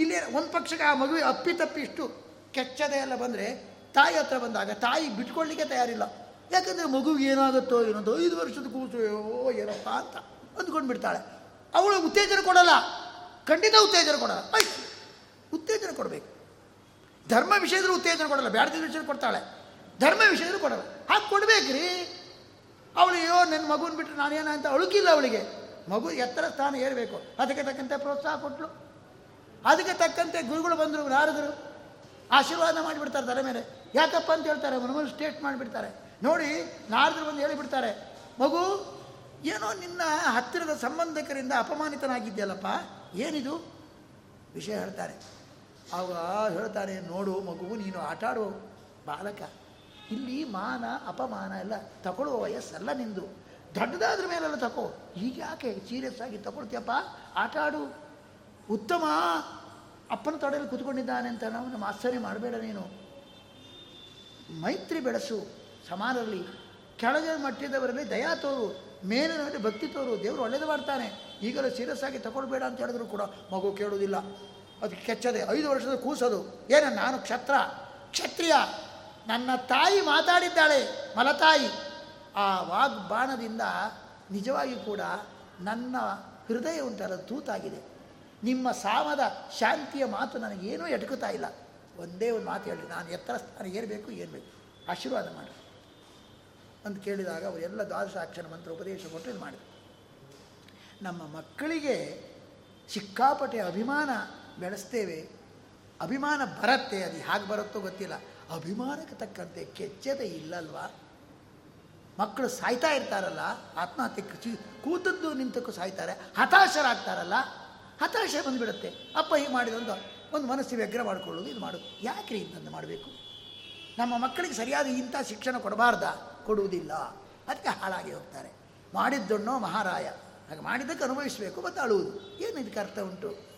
Speaker 1: ಇಲ್ಲಿ ಒಂದು ಪಕ್ಷಕ್ಕೆ ಆ ಮಗುವಿಗೆ ಅಪ್ಪಿತಪ್ಪಿ ಇಷ್ಟು ಕೆಚ್ಚದೆ ಎಲ್ಲ ಬಂದರೆ, ತಾಯಿ ಹತ್ರ ಬಂದಾಗ ತಾಯಿ ಬಿಟ್ಕೊಳ್ಳಿಕ್ಕೆ ತಯಾರಿಲ್ಲ. ಯಾಕಂದರೆ ಮಗುವಿಗೆ ಏನಾಗುತ್ತೋ ಏನೋ ಐದು ವರ್ಷದ ಕೂಸು ಏನಪ್ಪ ಅಂತ ಅಂದ್ಕೊಂಡು ಬಿಡ್ತಾಳೆ ಅವಳು ಉತ್ತೇಜನ ಕೊಡಲ್ಲ. ಖಂಡಿತ ಉತ್ತೇಜನ ಕೊಡಲ್ಲ. ಉತ್ತೇಜನ ಕೊಡಬೇಕು. ಧರ್ಮ ವಿಷಯದಲ್ಲೂ ಉತ್ತೇಜನ ಕೊಡಲ್ಲ, ಬ್ಯಾಡದ ವಿಷಯ ಕೊಡ್ತಾಳೆ. ಧರ್ಮ ವಿಷಯದಲ್ಲೂ ಕೊಡಲ್ಲ. ಹಾಗೆ ಕೊಡಬೇಕ್ರಿ. ಅವಳು, ಅಯ್ಯೋ, ನನ್ನ ಮಗುನ ಬಿಟ್ಟರೆ ನಾನೇನ ಅಂತ ಅಳುಕಿಲ್ಲ ಅವಳಿಗೆ. ಮಗು ಎತ್ತರ ಸ್ಥಾನ ಏರಬೇಕು. ಅದಕ್ಕೆ ತಕ್ಕಂತೆ ಪ್ರೋತ್ಸಾಹ ಕೊಟ್ಟಳು ಅದಕ್ಕೆ ತಕ್ಕಂತೆ ಗುರುಗಳು ಬಂದರು, ನಾರದರು. ಆಶೀರ್ವಾದ ಮಾಡಿಬಿಡ್ತಾರೆ ತಲೆ ಮೇಲೆ. ಯಾಕಪ್ಪ ಅಂತ ಹೇಳ್ತಾರೆ ಮನಮನ ಸ್ಟೇಟ್ ಮಾಡಿಬಿಡ್ತಾರೆ. ನೋಡಿ, ನಾರದರು ಬಂದು ಹೇಳಿಬಿಡ್ತಾರೆ, ಮಗು, ಏನೋ ನಿನ್ನ ಹತ್ತಿರದ ಸಂಬಂಧಿಕರಿಂದ ಅಪಮಾನಿತನಾಗಿದ್ದೆಯಲ್ಲಪ್ಪ. ಏನಿದು? ವಿಷಯ ಹೇಳ್ತಾರೆ. ಆಗ ಹೇಳ್ತಾರೆ ನೋಡು ಮಗುವು, ನೀನು ಆಟ ಆಡೋ ಬಾಲಕ. ಇಲ್ಲಿ ಮಾನ, ಅಪಮಾನ ಎಲ್ಲ ತಗೊಳ್ಳುವ ವಯಸ್ಸಲ್ಲ ನಿಂದು. ದೊಡ್ಡದಾದ್ರ ಮೇಲೆಲ್ಲ ತಗೋ. ಈಗ ಯಾಕೆ ಸೀರಿಯಸ್ ಆಗಿ ತಗೊಳ್ತೀಯಪ್ಪ? ಆಟ ಆಡು ಉತ್ತಮ. ಅಪ್ಪನ ತೊಡೆಯಲ್ಲಿ ಕೂತ್ಕೊಂಡಿದ್ದಾನೆ ಅಂತ ನಾವು ನಮ್ಮ ಆಶ್ಚರ್ಯ ಮಾಡಬೇಡ ನೀನು. ಮೈತ್ರಿ ಬೆಳೆಸು. ಸಮಾನರಲ್ಲಿ ಕೆಳಗೆ ಮಟ್ಟಿದವರಲ್ಲಿ ದಯಾ ತೋರು. ಮೇಲಿನಲ್ಲಿ ಭಕ್ತಿ ತೋರು. ದೇವರು ಒಳ್ಳೇದು ಮಾಡ್ತಾನೆ. ಈಗಲೂ ಸೀರಿಯಸ್ ಆಗಿ ತಗೊಳ್ಬೇಡ ಅಂತ ಹೇಳಿದ್ರು ಕೂಡ ಮಗು ಕೇಳುವುದಿಲ್ಲ. ಅದು ಕೆಚ್ಚದೆ. ಐದು ವರ್ಷದ ಕೂಸೋದು ಏನ ನಾನು ಕ್ಷತ್ರ? ಕ್ಷತ್ರಿಯ. ನನ್ನ ತಾಯಿ ಮಾತಾಡಿದ್ದಾಳೆ, ಮಲತಾಯಿ. ಆ ವಾಗ್ಬಾಣದಿಂದ ನಿಜವಾಗಿ ಕೂಡ ನನ್ನ ಹೃದಯ ಒಂಥರ ತೂತಾಗಿದೆ. ನಿಮ್ಮ ಸಾಮದ ಶಾಂತಿಯ ಮಾತು ನನಗೇನೂ ಎಟಕುತ್ತಾ ಇಲ್ಲ. ಒಂದೇ ಒಂದು ಮಾತು ಹೇಳಿ. ನಾನು ಎತ್ತರ ಸ್ಥಾನ ಏರಬೇಕು ಏನು ಬೇಕು ಆಶೀರ್ವಾದ ಮಾಡಿ. ಅಂತ ಕೇಳಿದಾಗ ಅವರೆಲ್ಲ ದ್ವಾದಶಾಕ್ಷರ ಮಂತ್ರ ಉಪದೇಶ ಕೊಟ್ಟು ಇದು ಮಾಡಿದರು. ನಮ್ಮ ಮಕ್ಕಳಿಗೆ ಸಿಕ್ಕಾಪಟ್ಟೆ ಅಭಿಮಾನ ಬೆಳೆಸ್ತೇವೆ ಅಭಿಮಾನ ಬರತ್ತೆ, ಅದು ಹೇಗೆ ಬರುತ್ತೋ ಗೊತ್ತಿಲ್ಲ. ಅಭಿಮಾನಕ್ಕೆ ತಕ್ಕಂತೆ ಕೆಚ್ಚದೆ ಇಲ್ಲಲ್ವಾ? ಮಕ್ಕಳು ಸಾಯ್ತಾ ಇರ್ತಾರಲ್ಲ, ಆತ್ಮಹತ್ಯೆ ಕೃಷಿ, ಕೂತದ್ದು ನಿಂತಕ್ಕೂ ಸಾಯ್ತಾರೆ, ಹತಾಶರಾಗ್ತಾರಲ್ಲ, ಹತಾಶೆ ಬಂದುಬಿಡುತ್ತೆ. ಅಪ್ಪ ಹೀಗೆ ಮಾಡಿದಂತ ಒಂದು ಮನಸ್ಸು ವ್ಯಗ್ರ ಮಾಡ್ಕೊಳ್ಳೋದು, ಇದು ಮಾಡೋದು. ಯಾಕೆ ಇಂಥದ್ದು ಮಾಡಬೇಕು? ನಮ್ಮ ಮಕ್ಕಳಿಗೆ ಸರಿಯಾದ ಇಂಥ ಶಿಕ್ಷಣ ಕೊಡಬಾರ್ದ? ಕೊಡುವುದಿಲ್ಲ. ಅದಕ್ಕೆ ಹಾಳಾಗಿ ಹೋಗ್ತಾರೆ. ಮಾಡಿದ್ದಣ್ಣೋ ಮಹಾರಾಯ. ಹಾಗೆ ಮಾಡಿದ್ದಕ್ಕೆ ಅನುಭವಿಸಬೇಕು, ಮತ್ತು ಅಳುವುದು. ಏನು ಇದಕ್ಕೆ ಅರ್ಥ ಉಂಟು?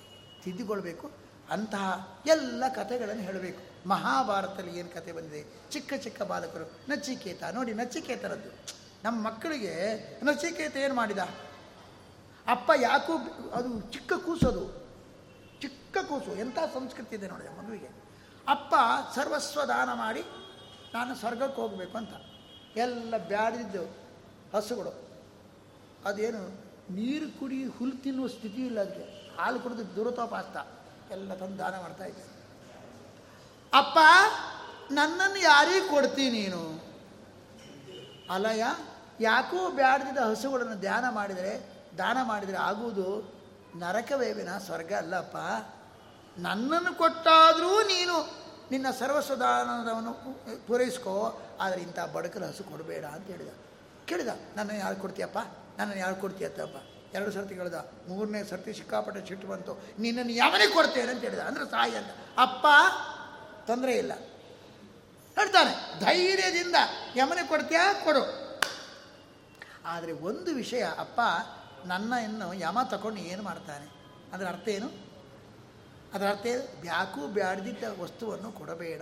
Speaker 1: ತಿದ್ದುಕೊಳ್ಬೇಕು. ಅಂತಹ ಎಲ್ಲ ಕಥೆಗಳನ್ನು ಹೇಳಬೇಕು. ಮಹಾಭಾರತದಲ್ಲಿ ಏನು ಕತೆ ಬಂದಿದೆ? ಚಿಕ್ಕ ಚಿಕ್ಕ ಬಾಲಕರು, ನಚಿಕೇತ, ನೋಡಿ ನಚಿಕೇತರದ್ದು ನಮ್ಮ ಮಕ್ಕಳಿಗೆ ನಚಿಕೇತ ಏನು ಮಾಡಿದ? ಅಪ್ಪ ಯಾಕೂ ಅದು ಚಿಕ್ಕ ಕೂಸೋದು. ಚಿಕ್ಕ ಕೂಸು. ಎಂಥ ಸಂಸ್ಕೃತಿ ಇದೆ ನೋಡಿ ಮಗುವಿಗೆ. ಅಪ್ಪ ಸರ್ವಸ್ವ ದಾನ ಮಾಡಿ ನಾನು ಸ್ವರ್ಗಕ್ಕೆ ಹೋಗಬೇಕು ಅಂತ. ಎಲ್ಲ ಬ್ಯಾಡಿದ್ದು ಹಸುಗಳು. ಅದೇನು ನೀರು ಕುಡಿ ಹುಲ್ಲು ತಿನ್ನುವ ಸ್ಥಿತಿ ಇಲ್ಲ ಅದಕ್ಕೆ. ಹಾಲು ಕುಡಿದು ದುರುತೋಪಾಸ್ತ. ಎಲ್ಲ ತಂದು ದಾನ ಮಾಡ್ತಾ ಇದ್ದೆ. ಅಪ್ಪ, ನನ್ನನ್ನು ಯಾರಿಗೆ ಕೊಡ್ತೀನಿ ನೀನು? ಅಲಯ, ಯಾಕೋ ಬ್ಯಾಡದಿದ್ದ ಹಸುಗಳನ್ನು ಧ್ಯಾನ ಮಾಡಿದರೆ, ದಾನ ಮಾಡಿದರೆ ಆಗುವುದು ನರಕವೇವಿನ ಸ್ವರ್ಗ ಅಲ್ಲಪ್ಪ. ನನ್ನನ್ನು ಕೊಟ್ಟಾದರೂ ನೀನು ನಿನ್ನ ಸರ್ವಸ್ವದಾನವನ್ನು ಪೂರೈಸ್ಕೋ, ಆದರೆ ಇಂಥ ಬಡಕಲ ಹಸು ಕೊಡಬೇಡ ಅಂತ ಹೇಳಿದ. ಕೇಳಿದ, ನನ್ನನ್ನು ಯಾರು ಕೊಡ್ತೀಯಪ್ಪ? ನನ್ನನ್ನು ಯಾರು ಕೊಡ್ತೀಯತ್ತಪ್ಪ ಎರಡು ಸರ್ತಿ ಕೇಳ್ದ, ಮೂರನೇ ಸರ್ತಿ ಸಿಕ್ಕಾಪಟ್ಟೆ ಸಿಟ್ಟು ಬಂತು. ನಿನ್ನನ್ನು ಯಾವನಿಗೆ ಕೊಡ್ತೇನೆ ಅಂತ ಹೇಳಿದ. ಅಂದ್ರೆ ಸಾಯಿ ಅಂತ. ಅಪ್ಪ, ತೊಂದರೆ ಇಲ್ಲ. ಹೇಳ್ತಾನೆ, ಧೈರ್ಯದಿಂದ ಯಮನೆ ಕೊಡ್ತೀಯಾ, ಕೊಡು. ಆದರೆ ಒಂದು ವಿಷಯ, ಅಪ್ಪ, ನನ್ನ ಇನ್ನು ಯಮ ತಗೊಂಡು ಏನು ಮಾಡ್ತಾನೆ? ಅದರ ಅರ್ಥ ಏನು? ಅದರ ಅರ್ಥ ಬ್ಯಾಕು ಬ್ಯಾಡ್ದಿದ್ದ ವಸ್ತುವನ್ನು ಕೊಡಬೇಡ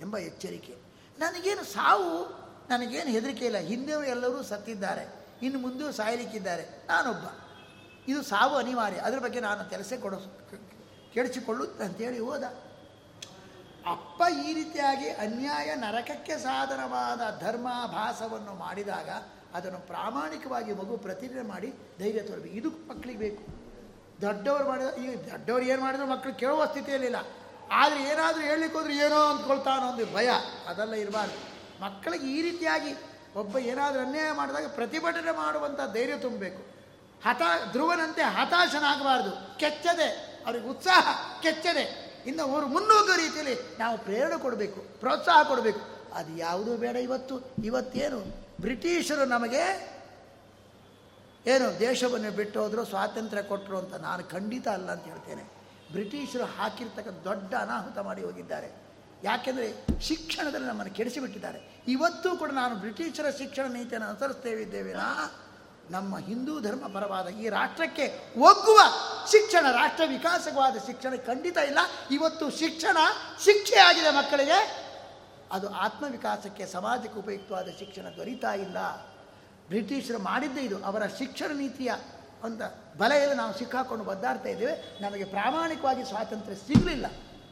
Speaker 1: ಎಂಬ ಎಚ್ಚರಿಕೆ. ನನಗೇನು ಸಾವು, ನನಗೇನು ಹೆದರಿಕೆ ಇಲ್ಲ. ಹಿಂದೆ ಎಲ್ಲರೂ ಸತ್ತಿದ್ದಾರೆ. ಇನ್ನು ಮುಂದೆ ಸಾಯಲಿಕ್ಕಿದ್ದಾರೆ. ನಾನೊಬ್ಬ. ಇದು ಸಾವು ಅನಿವಾರ್ಯ. ಅದ್ರ ಬಗ್ಗೆ ನಾನು ಕೆಲಸ ಕೊಡ ಅಂತೇಳಿ ಹೋದ. ಅಪ್ಪ ಈ ರೀತಿಯಾಗಿ ಅನ್ಯಾಯ ನರಕಕ್ಕೆ ಸಾಧನವಾದ ಧರ್ಮಾಭಾಸವನ್ನು ಮಾಡಿದಾಗ ಅದನ್ನು ಪ್ರಾಮಾಣಿಕವಾಗಿ ಮಗು ಪ್ರತಿಜ್ಞೆ ಮಾಡಿ ಧೈರ್ಯ ತೋರಬೇಕು ಇದು ಮಕ್ಕಳಿಗೆ ಬೇಕು. ದೊಡ್ಡವರು ಮಾಡಿದ ಈಗ ದೊಡ್ಡವರು ಏನು ಮಾಡಿದ್ರು ಮಕ್ಕಳು ಕೇಳುವ ಸ್ಥಿತಿಯಲ್ಲಿಲ್ಲ. ಆದರೆ ಏನಾದರೂ ಹೇಳಲಿಕ್ಕೆ ಹೋದ್ರೆ ಏನೋ ಅಂದ್ಕೊಳ್ತಾನೋ ಒಂದು ಭಯ. ಅದೆಲ್ಲ ಇರಬಾರ್ದು. ಮಕ್ಕಳಿಗೆ ಈ ರೀತಿಯಾಗಿ ಒಬ್ಬ ಏನಾದರೂ ಅನ್ಯಾಯ ಮಾಡಿದಾಗ ಪ್ರತಿಭಟನೆ ಮಾಡುವಂಥ ಧೈರ್ಯ ತುಂಬಬೇಕು. ಹತಾ, ಧ್ರುವನಂತೆ ಹತಾಶನಾಗಬಾರ್ದು. ಕೆಚ್ಚದೆ, ಅವ್ರಿಗೆ ಉತ್ಸಾಹ, ಕೆಚ್ಚದೆ. ಇನ್ನು ಅವರು ಮುನ್ನೂಗುವ ರೀತಿಯಲ್ಲಿ ನಾವು ಪ್ರೇರಣೆ ಕೊಡಬೇಕು, ಪ್ರೋತ್ಸಾಹ ಕೊಡಬೇಕು. ಅದು ಯಾವುದೂ ಬೇಡ ಇವತ್ತು. ಇವತ್ತೇನು? ಬ್ರಿಟಿಷರು ನಮಗೆ ಏನು ದೇಶವನ್ನು ಬಿಟ್ಟು ಹೋದ್ರು, ಸ್ವಾತಂತ್ರ್ಯ ಕೊಟ್ಟರು ಅಂತ ನಾನು ಖಂಡಿತ ಅಲ್ಲ ಅಂತ ಹೇಳ್ತೇನೆ. ಬ್ರಿಟಿಷರು ಹಾಕಿರ್ತಕ್ಕಂಥ ದೊಡ್ಡ ಅನಾಹುತ ಮಾಡಿ ಹೋಗಿದ್ದಾರೆ. ಯಾಕೆಂದರೆ ಶಿಕ್ಷಣದಲ್ಲಿ ನಮ್ಮನ್ನು ಕೆಡಿಸಿಬಿಟ್ಟಿದ್ದಾರೆ. ಇವತ್ತು ಕೂಡ ನಾನು ಬ್ರಿಟಿಷರ ಶಿಕ್ಷಣ ನೀತಿಯನ್ನು ಇದ್ದೇವೆನಾ ನಮ್ಮ ಹಿಂದೂ ಧರ್ಮ ಪರವಾದ ಈ ರಾಷ್ಟ್ರಕ್ಕೆ ಒಗ್ಗುವ ಶಿಕ್ಷಣ, ರಾಷ್ಟ್ರ ವಿಕಾಸವಾದ ಶಿಕ್ಷಣ ಖಂಡಿತ ಇಲ್ಲ. ಇವತ್ತು ಶಿಕ್ಷಣ ಶಿಕ್ಷೆಯಾಗಿದೆ ಮಕ್ಕಳಿಗೆ. ಅದು ಆತ್ಮವಿಕಾಸಕ್ಕೆ ಸಮಾಜಕ್ಕೆ ಉಪಯುಕ್ತವಾದ ಶಿಕ್ಷಣ ದೊರೀತಾ ಇಲ್ಲ. ಬ್ರಿಟಿಷರು ಮಾಡಿದ್ದೇ ಇದು. ಅವರ ಶಿಕ್ಷಣ ನೀತಿಯ ಒಂದು ಬಲೆಯಲ್ಲಿ ನಾವು ಸಿಕ್ಕಾಕೊಂಡು ಬದ್ದಾಡ್ತಾ ಇದ್ದೇವೆ. ನಮಗೆ ಪ್ರಾಮಾಣಿಕವಾಗಿ ಸ್ವಾತಂತ್ರ್ಯ ಸಿಗಲಿಲ್ಲ.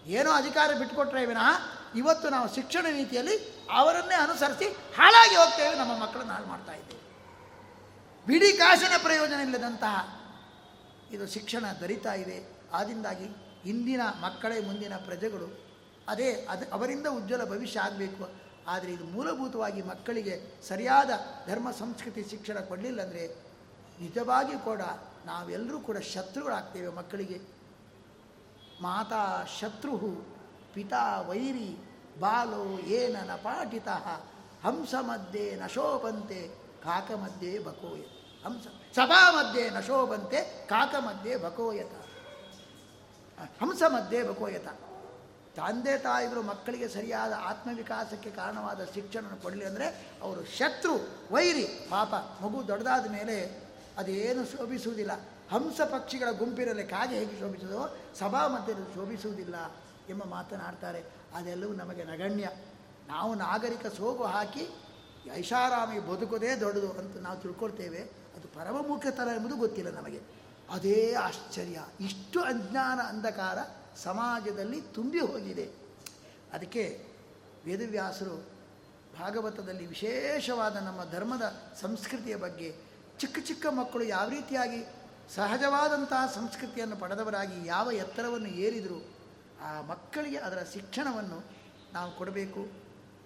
Speaker 1: ಏನೋ ಅಧಿಕಾರ ಬಿಟ್ಟುಕೊಟ್ರೆ ವಿನಃ ಇವತ್ತು ನಾವು ಶಿಕ್ಷಣ ನೀತಿಯಲ್ಲಿ ಅವರನ್ನೇ ಅನುಸರಿಸಿ ಹಾಳಾಗಿ ಹೋಗ್ತೇವೆ ನಮ್ಮ ಮಕ್ಕಳನ್ನು ಹಾಳು ಮಾಡ್ತಾ ಇದ್ದೇವೆ. ಬಿಡಿ ಕಾಸಿನ ಪ್ರಯೋಜನ ಇಲ್ಲದಂತಹ ಇದು ಶಿಕ್ಷಣ ದರಿತಾ ಇದೆ. ಆದ್ದರಿಂದಾಗಿ ಇಂದಿನ ಮಕ್ಕಳೇ ಮುಂದಿನ ಪ್ರಜೆಗಳು ಅದೇ ಅದು ಅವರಿಂದ ಉಜ್ವಲ ಭವಿಷ್ಯ ಆಗಬೇಕು. ಆದರೆ ಇದು ಮೂಲಭೂತವಾಗಿ ಮಕ್ಕಳಿಗೆ ಸರಿಯಾದ ಧರ್ಮ, ಸಂಸ್ಕೃತಿ, ಶಿಕ್ಷಣ ಕೊಡಲಿಲ್ಲ ಅಂದರೆ ನಿಜವಾಗಿ ಕೂಡ ನಾವೆಲ್ಲರೂ ಕೂಡ ಶತ್ರುಗಳಾಗ್ತೇವೆ ಮಕ್ಕಳಿಗೆ. ಮಾತಾ ಶತ್ರು ಪಿತಾ ವೈರಿ ಬಾಲೋ ಏನ ನ ಪಾಠಿತ, ಹಂಸ ಮಧ್ಯೆ ನಶೋಪಂತೆ ಕಾಕ ಮಧ್ಯೆ ಬಕೋಯ. ಹಂಸ, ಸಭಾ ಮಧ್ಯೆ ನಶೋಪಂತೆ ಕಾಕ ಮಧ್ಯೆ ಬಕೋಯತ. ಹಂಸ ಮಧ್ಯೆ ಬಕೋಯತ. ತಂದೆ ತಾಯಿಗಳು ಮಕ್ಕಳಿಗೆ ಸರಿಯಾದ ಆತ್ಮವಿಕಾಸಕ್ಕೆ ಕಾರಣವಾದ ಶಿಕ್ಷಣ ಕೊಡಲಿ ಅಂದರೆ ಅವರು ಶತ್ರು, ವೈರಿ, ಪಾಪ ಮಗು ದೊಡ್ಡದಾದ ಮೇಲೆ ಅದೇನು ಶೋಭಿಸುವುದಿಲ್ಲ. ಹಂಸ ಪಕ್ಷಿಗಳ ಗುಂಪಿನಲ್ಲಿ ಕಾಗೆ ಹೇಗೆ ಶೋಭಿಸುವುದೋ ಸಭಾ ಮಧ್ಯದಲ್ಲಿ ಶೋಭಿಸುವುದಿಲ್ಲ ಎಂಬ ಮಾತನಾಡ್ತಾರೆ ಅದೆಲ್ಲವೂ ನಮಗೆ ನಗಣ್ಯ. ನಾವು ನಾಗರಿಕ ಸೋಗು ಹಾಕಿ ಐಷಾರಾಮಿ ಬದುಕೋದೇ ದೊಡ್ಡದು ಅಂತ ನಾವು ತಿಳ್ಕೊಳ್ತೇವೆ. ಅದು ಪರಮಮುಖ್ಯತರ ಎಂಬುದು ಗೊತ್ತಿಲ್ಲ ನಮಗೆ. ಅದೇ ಆಶ್ಚರ್ಯ. ಇಷ್ಟು ಅಜ್ಞಾನ ಅಂಧಕಾರ ಸಮಾಜದಲ್ಲಿ ತುಂಬಿ ಹೋಗಿದೆ. ಅದಕ್ಕೆ ವೇದವ್ಯಾಸರು ಭಾಗವತದಲ್ಲಿ ವಿಶೇಷವಾದ ನಮ್ಮ ಧರ್ಮದ ಸಂಸ್ಕೃತಿಯ ಬಗ್ಗೆ ಚಿಕ್ಕ ಚಿಕ್ಕ ಮಕ್ಕಳು ಯಾವ ರೀತಿಯಾಗಿ ಸಹಜವಾದಂತಹ ಸಂಸ್ಕೃತಿಯನ್ನು ಪಡೆದವರಾಗಿ ಯಾವ ಎತ್ತರವನ್ನು ಏರಿದರೂ ಆ ಮಕ್ಕಳಿಗೆ ಅದರ ಶಿಕ್ಷಣವನ್ನು ನಾವು ಕೊಡಬೇಕು.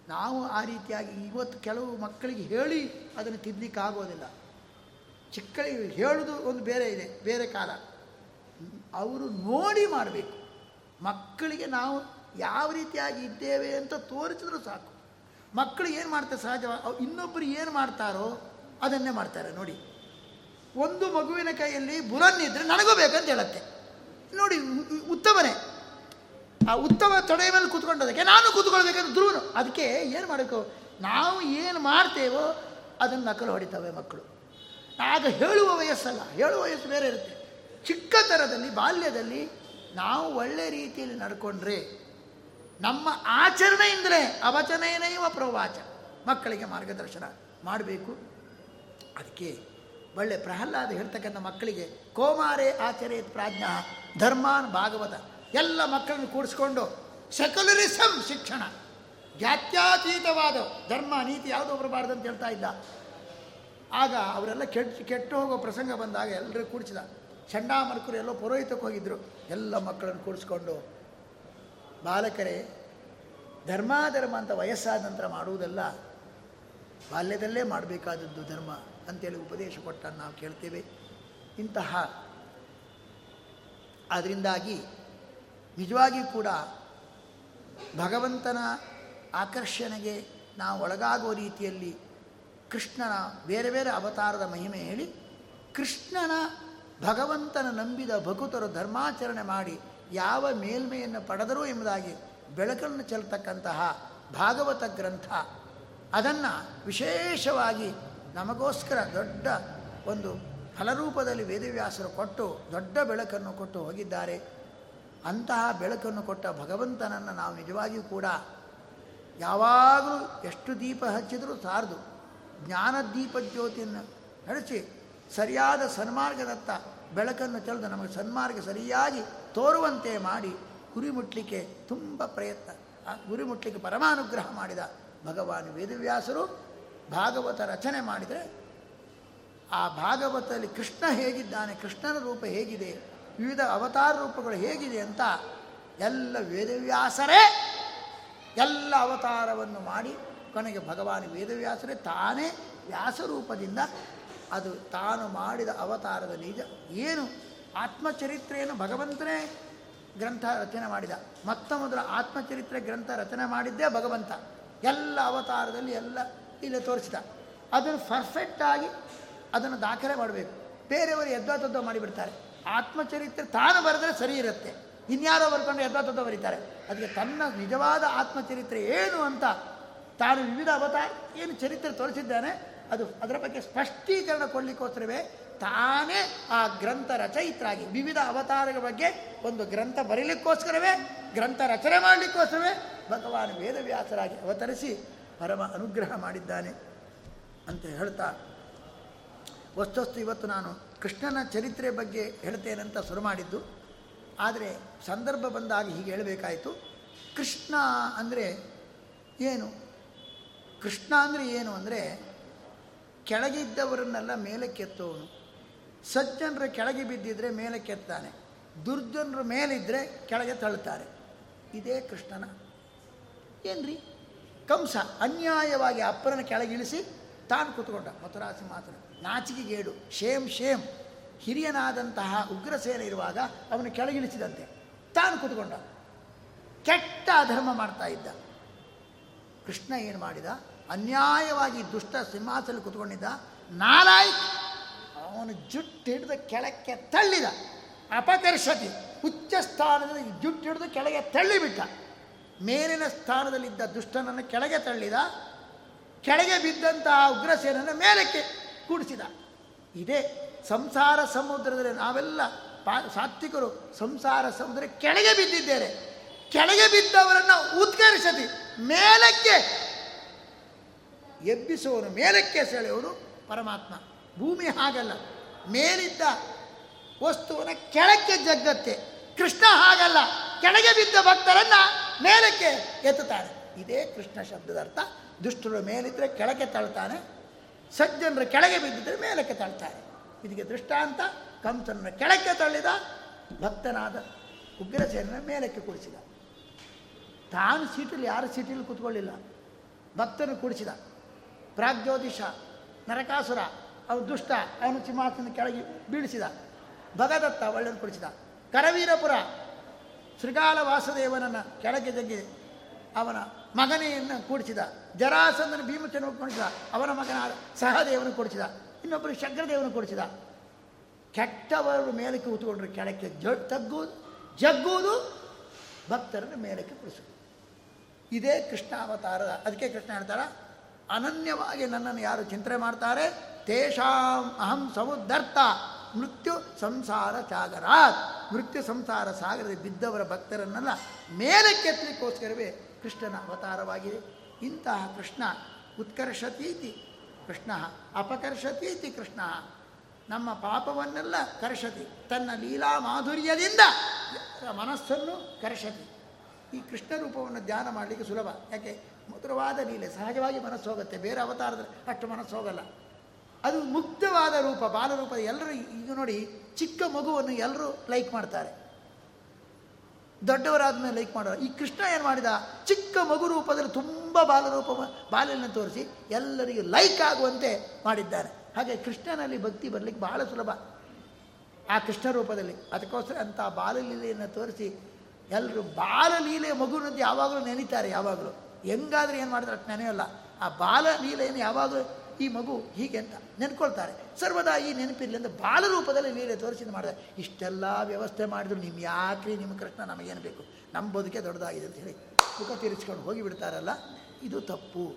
Speaker 1: ನಾವು ಆ ರೀತಿಯಾಗಿ ಇವತ್ತು ಕೆಲವು ಮಕ್ಕಳಿಗೆ ಹೇಳಿ ಅದನ್ನು ತಿದ್ದಲಿಕ್ಕಾಗೋದಿಲ್ಲ ಚಿಕ್ಕಳಿಗೆ ಹೇಳೋದು ಒಂದು ಬೇರೆ ಇದೆ, ಬೇರೆ ಕಾಲ. ಅವರು ನೋಡಿ ಮಾಡಬೇಕು. ಮಕ್ಕಳಿಗೆ ನಾವು ಯಾವ ರೀತಿಯಾಗಿ ಇದ್ದೇವೆ ಅಂತ ತೋರಿಸಿದ್ರು ಸಾಕು. ಮಕ್ಕಳು ಏನು ಮಾಡ್ತಾರೆ ಸಹಜವಾಗಿ ಇನ್ನೊಬ್ಬರು ಏನು ಮಾಡ್ತಾರೋ ಅದನ್ನೇ ಮಾಡ್ತಾರೆ ನೋಡಿ. ಒಂದು ಮಗುವಿನ ಕೈಯಲ್ಲಿ ಬುರನ್ನಿದ್ರೆ ನನಗೂ ಬೇಕಂತ ಹೇಳುತ್ತೆ. ನೋಡಿ ಉತ್ತಮನೇ. ಆ ಉತ್ತಮ ತೊಡೆಯ ಮೇಲೆ ಕೂತ್ಕೊಂಡೋದಕ್ಕೆ ನಾನು ಕೂತ್ಕೊಳ್ಬೇಕಂತ ಧ್ರುವನು. ಅದಕ್ಕೆ ಏನು ಮಾಡಬೇಕು? ನಾವು ಏನು ಮಾಡ್ತೇವೋ ಅದನ್ನು ನಕಲು ಹೊಡಿತವೆ ಮಕ್ಕಳು. ಆಗ ಹೇಳುವ ವಯಸ್ಸಲ್ಲ. ಹೇಳುವ ವಯಸ್ಸು ಬೇರೆ ಇರುತ್ತೆ. ಚಿಕ್ಕ ಥರದಲ್ಲಿ ಬಾಲ್ಯದಲ್ಲಿ ನಾವು ಒಳ್ಳೆ ರೀತಿಯಲ್ಲಿ ನಡ್ಕೊಂಡ್ರೆ ನಮ್ಮ ಆಚರಣೆಯಿಂದಲೇ ಅವಚನೇನೈವ ಪ್ರವಾಚ ಮಕ್ಕಳಿಗೆ ಮಾರ್ಗದರ್ಶನ ಮಾಡಬೇಕು. ಅದಕ್ಕೆ ಒಳ್ಳೆ ಪ್ರಹ್ಲಾದ ಹೇಳ್ತಕ್ಕಂಥ ಮಕ್ಕಳಿಗೆ, ಕೋಮಾರೆ ಆಚರೇ ಪ್ರಾಜ್ಞ ಧರ್ಮಾನ್ ಭಾಗವತ. ಎಲ್ಲ ಮಕ್ಕಳನ್ನು ಕೂಡಿಸ್ಕೊಂಡು ಸೆಕ್ಯುಲರಿಸಂ ಶಿಕ್ಷಣ. ಜಾತ್ಯಾತೀತವಾದ ಧರ್ಮ, ನೀತಿ ಯಾವುದೋ ಬರಬಾರ್ದು ಅಂತ ಹೇಳ್ತಾ ಇದ್ದ. ಆಗ ಅವರೆಲ್ಲ ಕೆಟ್ಟು ಕೆಟ್ಟು ಹೋಗೋ ಪ್ರಸಂಗ ಬಂದಾಗ ಎಲ್ಲರೂ ಕೂಡಿಸಿದ. ಚಂಡಾಮರ್ಕರು ಎಲ್ಲೋ ಪುರೋಹಿತಕ್ಕೆ ಹೋಗಿದ್ದರು ಎಲ್ಲ ಮಕ್ಕಳನ್ನು ಕೂಡಿಸ್ಕೊಂಡು, ಬಾಲಕರೇ, ಧರ್ಮಾಧರ್ಮ ಅಂತ ವಯಸ್ಸಾದ ನಂತರ ಮಾಡುವುದಲ್ಲ ಬಾಲ್ಯದಲ್ಲೇ ಮಾಡಬೇಕಾದದ್ದು ಧರ್ಮ ಅಂತೇಳಿ ಉಪದೇಶ ಕೊಟ್ಟ ನಾವು ಕೇಳ್ತೇವೆ. ಇಂತಹ ಅದರಿಂದಾಗಿ ನಿಜವಾಗಿ ಕೂಡ ಭಗವಂತನ ಆಕರ್ಷಣೆಗೆ ನಾವು ಒಳಗಾಗುವ ರೀತಿಯಲ್ಲಿ ಕೃಷ್ಣನ ಬೇರೆ ಬೇರೆ ಅವತಾರದ ಮಹಿಮೆ ಹೇಳಿ ಕೃಷ್ಣನ ಭಗವಂತನ ನಂಬಿದ ಭಕುತರು ಧರ್ಮಾಚರಣೆ ಮಾಡಿ ಯಾವ ಮೇಲ್ಮೆಯನ್ನು ಪಡೆದರು ಎಂಬುದಾಗಿ ಬೆಳಕನ್ನು ಚೆಲ್ತಕ್ಕಂತಹ ಭಾಗವತ ಗ್ರಂಥ ಅದನ್ನು ವಿಶೇಷವಾಗಿ ನಮಗೋಸ್ಕರ ದೊಡ್ಡ ಒಂದು ಫಲರೂಪದಲ್ಲಿ ವೇದವ್ಯಾಸರು ಕೊಟ್ಟು ದೊಡ್ಡ ಬೆಳಕನ್ನು ಕೊಟ್ಟು ಹೋಗಿದ್ದಾರೆ. ಅಂತಹ ಬೆಳಕನ್ನು ಕೊಟ್ಟ ಭಗವಂತನನ್ನು ನಾವು ನಿಜವಾಗಿಯೂ ಕೂಡ ಯಾವಾಗಲೂ ಎಷ್ಟು ದೀಪ ಹಚ್ಚಿದರೂ ಸಾರದು. ಜ್ಞಾನದೀಪ ಜ್ಯೋತಿಯನ್ನು ನಡೆಸಿ ಸರಿಯಾದ ಸನ್ಮಾರ್ಗದತ್ತ ಬೆಳಕನ್ನು ಚೆಲ್ದು ನಮಗೆ ಸನ್ಮಾರ್ಗ ಸರಿಯಾಗಿ ತೋರುವಂತೆ ಮಾಡಿ ಗುರಿ ಮುಟ್ಲಿಕ್ಕೆ ತುಂಬ ಪ್ರಯತ್ನ ಗುರಿ ಮುಟ್ಲಿಕ್ಕೆ ಪರಮಾನುಗ್ರಹ ಮಾಡಿದ ಭಗವಾನ್ ವೇದವ್ಯಾಸರು ಭಾಗವತ ರಚನೆ ಮಾಡಿದರೆ ಆ ಭಾಗವತದಲ್ಲಿ ಕೃಷ್ಣ ಹೇಗಿದ್ದಾನೆ, ಕೃಷ್ಣನ ರೂಪ ಹೇಗಿದೆ, ವಿವಿಧ ಅವತಾರ ರೂಪಗಳು ಹೇಗಿದೆ ಅಂತ ಎಲ್ಲ ವೇದವ್ಯಾಸರೇ ಎಲ್ಲ ಅವತಾರವನ್ನು ಮಾಡಿ ಕೊನೆಗೆ ಭಗವಾನ್ ವೇದವ್ಯಾಸರೇ ತಾನೇ ವ್ಯಾಸರೂಪದಿಂದ ಅದು ತಾನು ಮಾಡಿದ ಅವತಾರದ ನಿಜ. ಏನು? ಆತ್ಮಚರಿತ್ರೆಯನ್ನು ಭಗವಂತನೇ ಗ್ರಂಥ ರಚನೆ ಮಾಡಿದ. ಮೊತ್ತ ಮೊದಲ ಆತ್ಮಚರಿತ್ರೆ ಗ್ರಂಥ ರಚನೆ ಮಾಡಿದ್ದೇ ಭಗವಂತ. ಎಲ್ಲ ಅವತಾರದಲ್ಲಿ ಎಲ್ಲ ಇಲ್ಲಿ ತೋರಿಸಿದ. ಅದನ್ನು ಪರ್ಫೆಕ್ಟಾಗಿ ಅದನ್ನು ದಾಖಲೆ ಮಾಡಬೇಕು. ಬೇರೆಯವರು ಎದ್ವಾ ಮಾಡಿಬಿಡ್ತಾರೆ. ಆತ್ಮಚರಿತ್ರೆ ತಾನು ಬರೆದ್ರೆ ಸರಿ ಇರುತ್ತೆ. ಇನ್ಯಾರೋ ಬರ್ಕೊಂಡು ಎದ್ವಾ ಬರೀತಾರೆ. ಅದಕ್ಕೆ ತನ್ನ ನಿಜವಾದ ಆತ್ಮಚರಿತ್ರೆ ಏನು ಅಂತ ತಾನು ವಿವಿಧ ಅವತಾರ, ಏನು ಚರಿತ್ರೆ ತೋರಿಸಿದ್ದಾನೆ, ಅದು ಅದರ ಬಗ್ಗೆ ಸ್ಪಷ್ಟೀಕರಣ ಕೊಡಲಿಕ್ಕೋಸ್ಕರವೇ ತಾನೇ ಆ ಗ್ರಂಥ ರಚಯಿತರಾಗಿ, ವಿವಿಧ ಅವತಾರಗಳ ಬಗ್ಗೆ ಒಂದು ಗ್ರಂಥ ಬರೀಲಿಕ್ಕೋಸ್ಕರವೇ, ಗ್ರಂಥ ರಚನೆ ಮಾಡಲಿಕ್ಕೋಸ್ಕರವೇ ಭಗವಾನ್ ವೇದವ್ಯಾಸರಾಗಿ ಅವತರಿಸಿ ಪರಮ ಅನುಗ್ರಹ ಮಾಡಿದ್ದಾನೆ ಅಂತ ಹೇಳ್ತಾ ವಸ್ತುಸ್ತು ಇವತ್ತು ನಾನು ಕೃಷ್ಣನ ಚರಿತ್ರೆ ಬಗ್ಗೆ ಹೇಳ್ತೇನಂತ ಶುರು ಮಾಡಿದ್ದು. ಆದರೆ ಸಂದರ್ಭ ಬಂದಾಗ ಹೀಗೆ ಹೇಳಬೇಕಾಯಿತು, ಕೃಷ್ಣ ಅಂದರೆ ಏನು? ಕೃಷ್ಣ ಅಂದರೆ ಏನು ಅಂದರೆ, ಕೆಳಗಿದ್ದವರನ್ನೆಲ್ಲ ಮೇಲೆ ಸಜ್ಜನರ ಕೆಳಗೆ ಬಿದ್ದಿದ್ರೆ ಮೇಲೆ ಕೆತ್ತಾನೆ. ದುರ್ಜನರ ಮೇಲಿದ್ದರೆ ಕೆಳಗೆ ತಳ್ಳುತ್ತಾರೆ ಇದೇ ಕೃಷ್ಣನ ಏನ್ರಿ? ಕಂಸ ಅನ್ಯಾಯವಾಗಿ ಅಪ್ಪರನ್ನು ಕೆಳಗಿಳಿಸಿ ತಾನು ಕೂತ್ಕೊಂಡ. ಮಥುರಾಸಿ ಮಾತ್ರ ನಾಚಿಕೆಗೇಡು ಶೇಮ್ ಶೇಮ್. ಹಿರಿಯನಾದಂತಹ ಉಗ್ರಸೇನ ಇರುವಾಗ ಅವನು ಕೆಳಗಿಳಿಸಿದಂತೆ ತಾನು ಕೂತ್ಕೊಂಡ. ಕೆಟ್ಟ ಅಧರ್ಮ ಮಾಡ್ತಾ ಇದ್ದ. ಕೃಷ್ಣ ಏನು ಮಾಡಿದ? ಅನ್ಯಾಯವಾಗಿ ದುಷ್ಟ ಸಿಂಹಾಸನ ಕೂತ್ಕೊಂಡಿದ್ದ. ನಾಲಾಯ್ಕ್ ಅವನು ಜುಟ್ಟು ಹಿಡಿದು ಕೆಳಕ್ಕೆ ತಳ್ಳಿದ. ಅಪಕರ್ಷತಿ ಉಚ್ಚ ಸ್ಥಾನದಲ್ಲಿ ಜುಟ್ಟು ಹಿಡಿದು ಕೆಳಗೆ ತಳ್ಳಿಬಿಟ್ಟ. ಮೇಲಿನ ಸ್ಥಾನದಲ್ಲಿದ್ದ ದುಷ್ಟನನ್ನು ಕೆಳಗೆ ತಳ್ಳಿದ. ಕೆಳಗೆ ಬಿದ್ದಂತಹ ಉಗ್ರಸೇನನ್ನು ಮೇಲಕ್ಕೆ ಕೂಡಿಸಿದ. ಇದೇ ಸಂಸಾರ ಸಮುದ್ರದಲ್ಲಿ ನಾವೆಲ್ಲ ಪಾ ಸಾತ್ವಿಕರು ಸಂಸಾರ ಸಮುದ್ರ ಕೆಳಗೆ ಬಿದ್ದಿದ್ದೇನೆ ಕೆಳಗೆ ಬಿದ್ದವರನ್ನು ಉತ್ಕರ್ಷತಿ ಮೇಲಕ್ಕೆ ಎಬ್ಬಿಸುವನು ಮೇಲಕ್ಕೆ ಸೆಳೆಯುವುದು ಪರಮಾತ್ಮ. ಭೂಮಿ ಹಾಗಲ್ಲ, ಮೇಲಿದ್ದ ವಸ್ತುವನ್ನು ಕೆಳಕ್ಕೆ ಜಗ್ಗತ್ತೆ. ಕೃಷ್ಣ ಹಾಗಲ್ಲ, ಕೆಳಗೆ ಬಿದ್ದ ಭಕ್ತರನ್ನ ಮೇಲಕ್ಕೆ ಎತ್ತುತ್ತಾನೆ. ಇದೇ ಕೃಷ್ಣ ಶಬ್ದದ ಅರ್ಥ. ದುಷ್ಟರು ಮೇಲಿದ್ರೆ ಕೆಳಕ್ಕೆ ತಳ್ತಾನೆ ಸಜ್ಜನರು ಕೆಳಗೆ ಬಿದ್ದಿದ್ರೆ ಮೇಲಕ್ಕೆ ತಳ್ತಾರೆ ಇದಕ್ಕೆ ದೃಷ್ಟಾಂತ ಕಂಸನ ಕೆಳಕ್ಕೆ ತಳ್ಳಿದ, ಭಕ್ತನಾದ ಉಗ್ರಸೇನ ಮೇಲಕ್ಕೆ ಕುಡಿಸಿದ. ತಾನು ಸೀಟಲ್ಲಿ, ಯಾರು ಸೀಟಲ್ಲಿ ಕೂತ್ಕೊಳ್ಳಿಲ್ಲ. ಭಕ್ತನು ಕುಡಿಸಿದ. ಪ್ರಾಗ್ಜ್ಯೋತಿಷ, ನರಕಾಸುರ ಅವನು ದುಷ್ಟ, ಅವನು ಸಿಂಹಾಸನ ಕೆಳಗೆ ಬೀಳಿಸಿದ. ಭಗದತ್ತ ಒಳ್ಳೆಯನ್ನು ಕೊಡಿಸಿದ. ಕರವೀರಪುರ ಶ್ರೀಗಾಲ ವಾಸುದೇವನನ್ನು ಕೆಳಗೆ ಜಗ್ಗಿ ಅವನ ಮಗನೆಯನ್ನು ಕೂಡಿಸಿದ. ಜರಾಸಂದನ ಭೀಮಚನ ಕೊಡಿಸಿದ. ಅವನ ಮಗನ ಸಹದೇವನು ಕೊಡಿಸಿದ. ಇನ್ನೊಬ್ಬರು ಶಗ್ರದೇವನು ಕೊಡಿಸಿದ. ಕೆಟ್ಟವರು ಮೇಲಕ್ಕೆ ಕೂತ್ಕೊಂಡ್ರು ಕೆಳಕ್ಕೆ ಜ ತಗ್ಗುವುದು, ಜಗ್ಗುವುದು, ಭಕ್ತರನ್ನು ಮೇಲಕ್ಕೆ ಕುಡಿಸೋದು ಇದೇ ಕೃಷ್ಣ ಅವತಾರದ ಅದಕ್ಕೆ ಕೃಷ್ಣ ಹೇಳ್ತಾರ, ಅನನ್ಯವಾಗಿ ನನ್ನನ್ನು ಯಾರು ಚಿಂತನೆ ಮಾಡ್ತಾರೆ? ತೇಷಾಂ ಅಹಂ ಸಮುದ್ಧರ್ತ ಮೃತ್ಯು ಸಂಸಾರ ಸಾಗರಾತ್. ಮೃತ್ಯು ಸಂಸಾರ ಸಾಗರದಲ್ಲಿ ಬಿದ್ದವರ ಭಕ್ತರನ್ನೆಲ್ಲ ಮೇಲಕ್ಕೆತ್ತಲಿಕ್ಕೋಸ್ಕರವೇ ಕೃಷ್ಣನ ಅವತಾರವಾಗಿದೆ. ಇಂತಹ ಕೃಷ್ಣ ಉತ್ಕರ್ಷತೀತಿ. ಕೃಷ್ಣ ಅಪಕರ್ಷತೀತಿ ಕೃಷ್ಣ. ನಮ್ಮ ಪಾಪವನ್ನೆಲ್ಲ ಕರ್ಷತಿ. ತನ್ನ ಲೀಲಾ ಮಾಧುರ್ಯದಿಂದ ಮನಸ್ಸನ್ನು ಕರ್ಷತಿ. ಈ ಕೃಷ್ಣ ರೂಪವನ್ನು ಧ್ಯಾನ ಮಾಡಲಿಕ್ಕೆ ಸುಲಭ. ಯಾಕೆ? ಮಧುರವಾದ ಲೀಲೆ. ಸಹಜವಾಗಿ ಮನಸ್ಸು ಹೋಗುತ್ತೆ. ಬೇರೆ ಅವತಾರದಲ್ಲಿ ಅಷ್ಟು ಮನಸ್ಸು ಹೋಗಲ್ಲ. ಅದು ಮುಕ್ತವಾದ ರೂಪ ಬಾಲರೂಪ ಎಲ್ಲರೂ ಈಗ ನೋಡಿ, ಚಿಕ್ಕ ಮಗುವನ್ನು ಎಲ್ಲರೂ ಲೈಕ್ ಮಾಡ್ತಾರೆ. ದೊಡ್ಡವರಾದ ಮೇಲೆ ಲೈಕ್ ಮಾಡೋರು. ಈ ಕೃಷ್ಣ ಏನು ಮಾಡಿದ? ಚಿಕ್ಕ ಮಗು ರೂಪದಲ್ಲಿ ತುಂಬ ಬಾಲರೂಪ ಬಾಲನ ತೋರಿಸಿ ಎಲ್ಲರಿಗೂ ಲೈಕ್ ಆಗುವಂತೆ ಮಾಡಿದ್ದಾರೆ. ಹಾಗೆ ಕೃಷ್ಣನಲ್ಲಿ ಭಕ್ತಿ ಬರಲಿಕ್ಕೆ ಬಹಳ ಸುಲಭ. ಆ ಕೃಷ್ಣ ರೂಪದಲ್ಲಿ. ಅದಕ್ಕೋಸ್ಕರ ಅಂಥ ಬಾಲಲೀಲೆಯನ್ನು ತೋರಿಸಿ ಎಲ್ಲರೂ ಬಾಲಲೀಲೆ ಮಗುವಿನದ್ದು ಯಾವಾಗಲೂ ನೆನೀತಾರೆ, ಯಾವಾಗಲೂ. ಹೆಂಗಾದ್ರೆ ಏನು ಮಾಡಿದ್ರೆ ಅಷ್ಟು ನೆನೆಯೋಲ್ಲ. ಆ ಬಾಲಲೀಲೆಯನ್ನು ಯಾವಾಗಲೂ ಈ ಮಗು ಹೀಗೆ ಅಂತ ನೆನ್ಕೊಳ್ತಾರೆ. ಸರ್ವದಾ ಈ ನೆನಪಿರಲಿ ಅಂತ ಬಾಲರೂಪದಲ್ಲಿ ಲೀಲೆ ತೋರಿಸಿದ ಮಾಡಿದೆ. ಇಷ್ಟೆಲ್ಲ ವ್ಯವಸ್ಥೆ ಮಾಡಿದ್ರು ನಿಮ್ಮ ಯಾಕ್ರಿ ನಿಮ್ಮ ಕೃಷ್ಣ ನಮಗೇನು ಬೇಕು? ನಮ್ಮ ಬದುಕೆ ದೊಡ್ಡದಾಗಿದೆ ಅಂತ ಹೇಳಿ ಮುಖ ತೀರಿಸ್ಕೊಂಡು ಹೋಗಿ ಬಿಡ್ತಾರಲ್ಲ, ಇದು ತಪ್ಪು.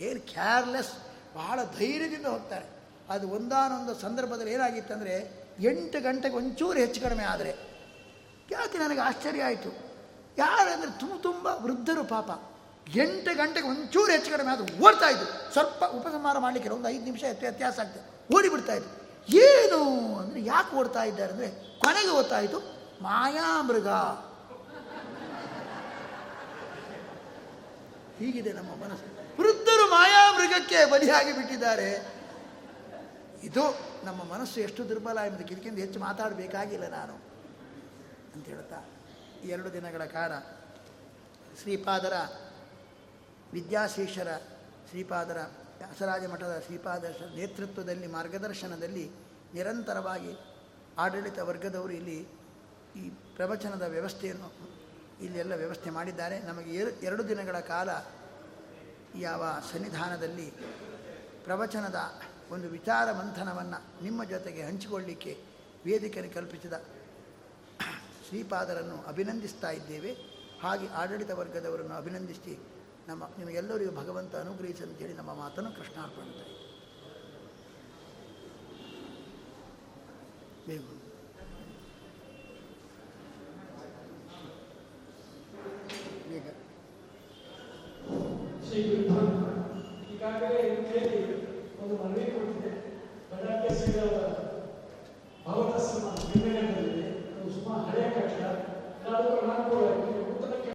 Speaker 1: ಏನು ಕೇರ್ಲೆಸ್ ಬಹಳ ಧೈರ್ಯದಿಂದ ಹೋಗ್ತಾರೆ. ಅದು ಒಂದಾನೊಂದು ಸಂದರ್ಭದಲ್ಲಿ ಏನಾಗಿತ್ತಂದರೆ ಎಂಟು ಗಂಟೆಗೆ ಒಂಚೂರು ಹೆಚ್ಚು ಕಡಿಮೆ ಆದರೆ, ಯಾಕೆ ನನಗೆ ಆಶ್ಚರ್ಯ ಆಯಿತು? ಯಾರಂದರೆ ತುಂಬ ತುಂಬ ವೃದ್ಧರು ಪಾಪ. ಎಂಟು ಗಂಟೆಗೆ ಒಂಚೂರು ಹೆಚ್ಚು ಕಡಿಮೆ ಆದರೂ ಓಡ್ತಾ ಇದ್ದು ಸ್ವಲ್ಪ ಉಪಸಂಹಾರ ಮಾಡಲಿಕ್ಕೆ ಒಂದು ಐದು ನಿಮಿಷ ಎತ್ತು ವ್ಯತ್ಯಾಸ ಆಗ್ತದೆ. ಓಡಿಬಿಡ್ತಾ ಇದ್ದು ಏನು ಅಂದರೆ ಯಾಕೆ ಓಡ್ತಾ ಇದ್ದಾರೆ ಅಂದರೆ ಕೊನೆಗೆ ಗೊತ್ತಾಯಿತು ಮಾಯಾಮೃಗ. ಹೀಗಿದೆ ನಮ್ಮ ಮನಸ್ಸು. ವೃದ್ಧರು ಮಾಯಾಮೃಗಕ್ಕೆ ಬಲಿಯಾಗಿ ಬಿಟ್ಟಿದ್ದಾರೆ. ಇದು ನಮ್ಮ ಮನಸ್ಸು ಎಷ್ಟು ದುರ್ಬಲ ಎಂಬುದಕ್ಕೆ ಇದಕ್ಕಿಂತ ಹೆಚ್ಚು ಮಾತಾಡಬೇಕಾಗಿಲ್ಲ ನಾನು ಅಂತ ಹೇಳ್ತಾ. ಎರಡು ದಿನಗಳ ಕಾಲ ಶ್ರೀಪಾದರ ವಿದ್ಯಾಶೇಷರ ಶ್ರೀಪಾದರ ವ್ಯಾಸರಾಜ ಮಠದ ಶ್ರೀಪಾದರ ನೇತೃತ್ವದಲ್ಲಿ ಮಾರ್ಗದರ್ಶನದಲ್ಲಿ ನಿರಂತರವಾಗಿ ಆಡಳಿತ ವರ್ಗದವರು ಇಲ್ಲಿ ಈ ಪ್ರವಚನದ ವ್ಯವಸ್ಥೆಯನ್ನು ಇಲ್ಲೆಲ್ಲ ವ್ಯವಸ್ಥೆ ಮಾಡಿದ್ದಾರೆ. ನಮಗೆ ಎರ- ಎರಡು ದಿನಗಳ ಕಾಲ ಯಾವ ಸನ್ನಿಧಾನದಲ್ಲಿ ಪ್ರವಚನದ ಒಂದು ವಿಚಾರ ಮಂಥನವನ್ನು ನಿಮ್ಮ ಜೊತೆಗೆ ಹಂಚಿಕೊಳ್ಳಿಕ್ಕೆ ವೇದಿಕೆಯನ್ನು ಕಲ್ಪಿಸಿದ ಶ್ರೀಪಾದರನ್ನು ಅಭಿನಂದಿಸ್ತಾ ಇದ್ದೇವೆ. ಹಾಗೆ ಆಡಳಿತ ವರ್ಗದವರನ್ನು ಅಭಿನಂದಿಸಿ ನಮ್ಮ ನಿಮಗೆಲ್ಲರಿಗೂ ಭಗವಂತ ಅನುಗ್ರಹಿಸಿ ಅಂತೇಳಿ ನಮ್ಮ ಮಾತನ್ನು ಕೃಷ್ಣಾರ್ಪಣೆ ಮಾಡ್ತಾ ಇದ್ದೇವೆ.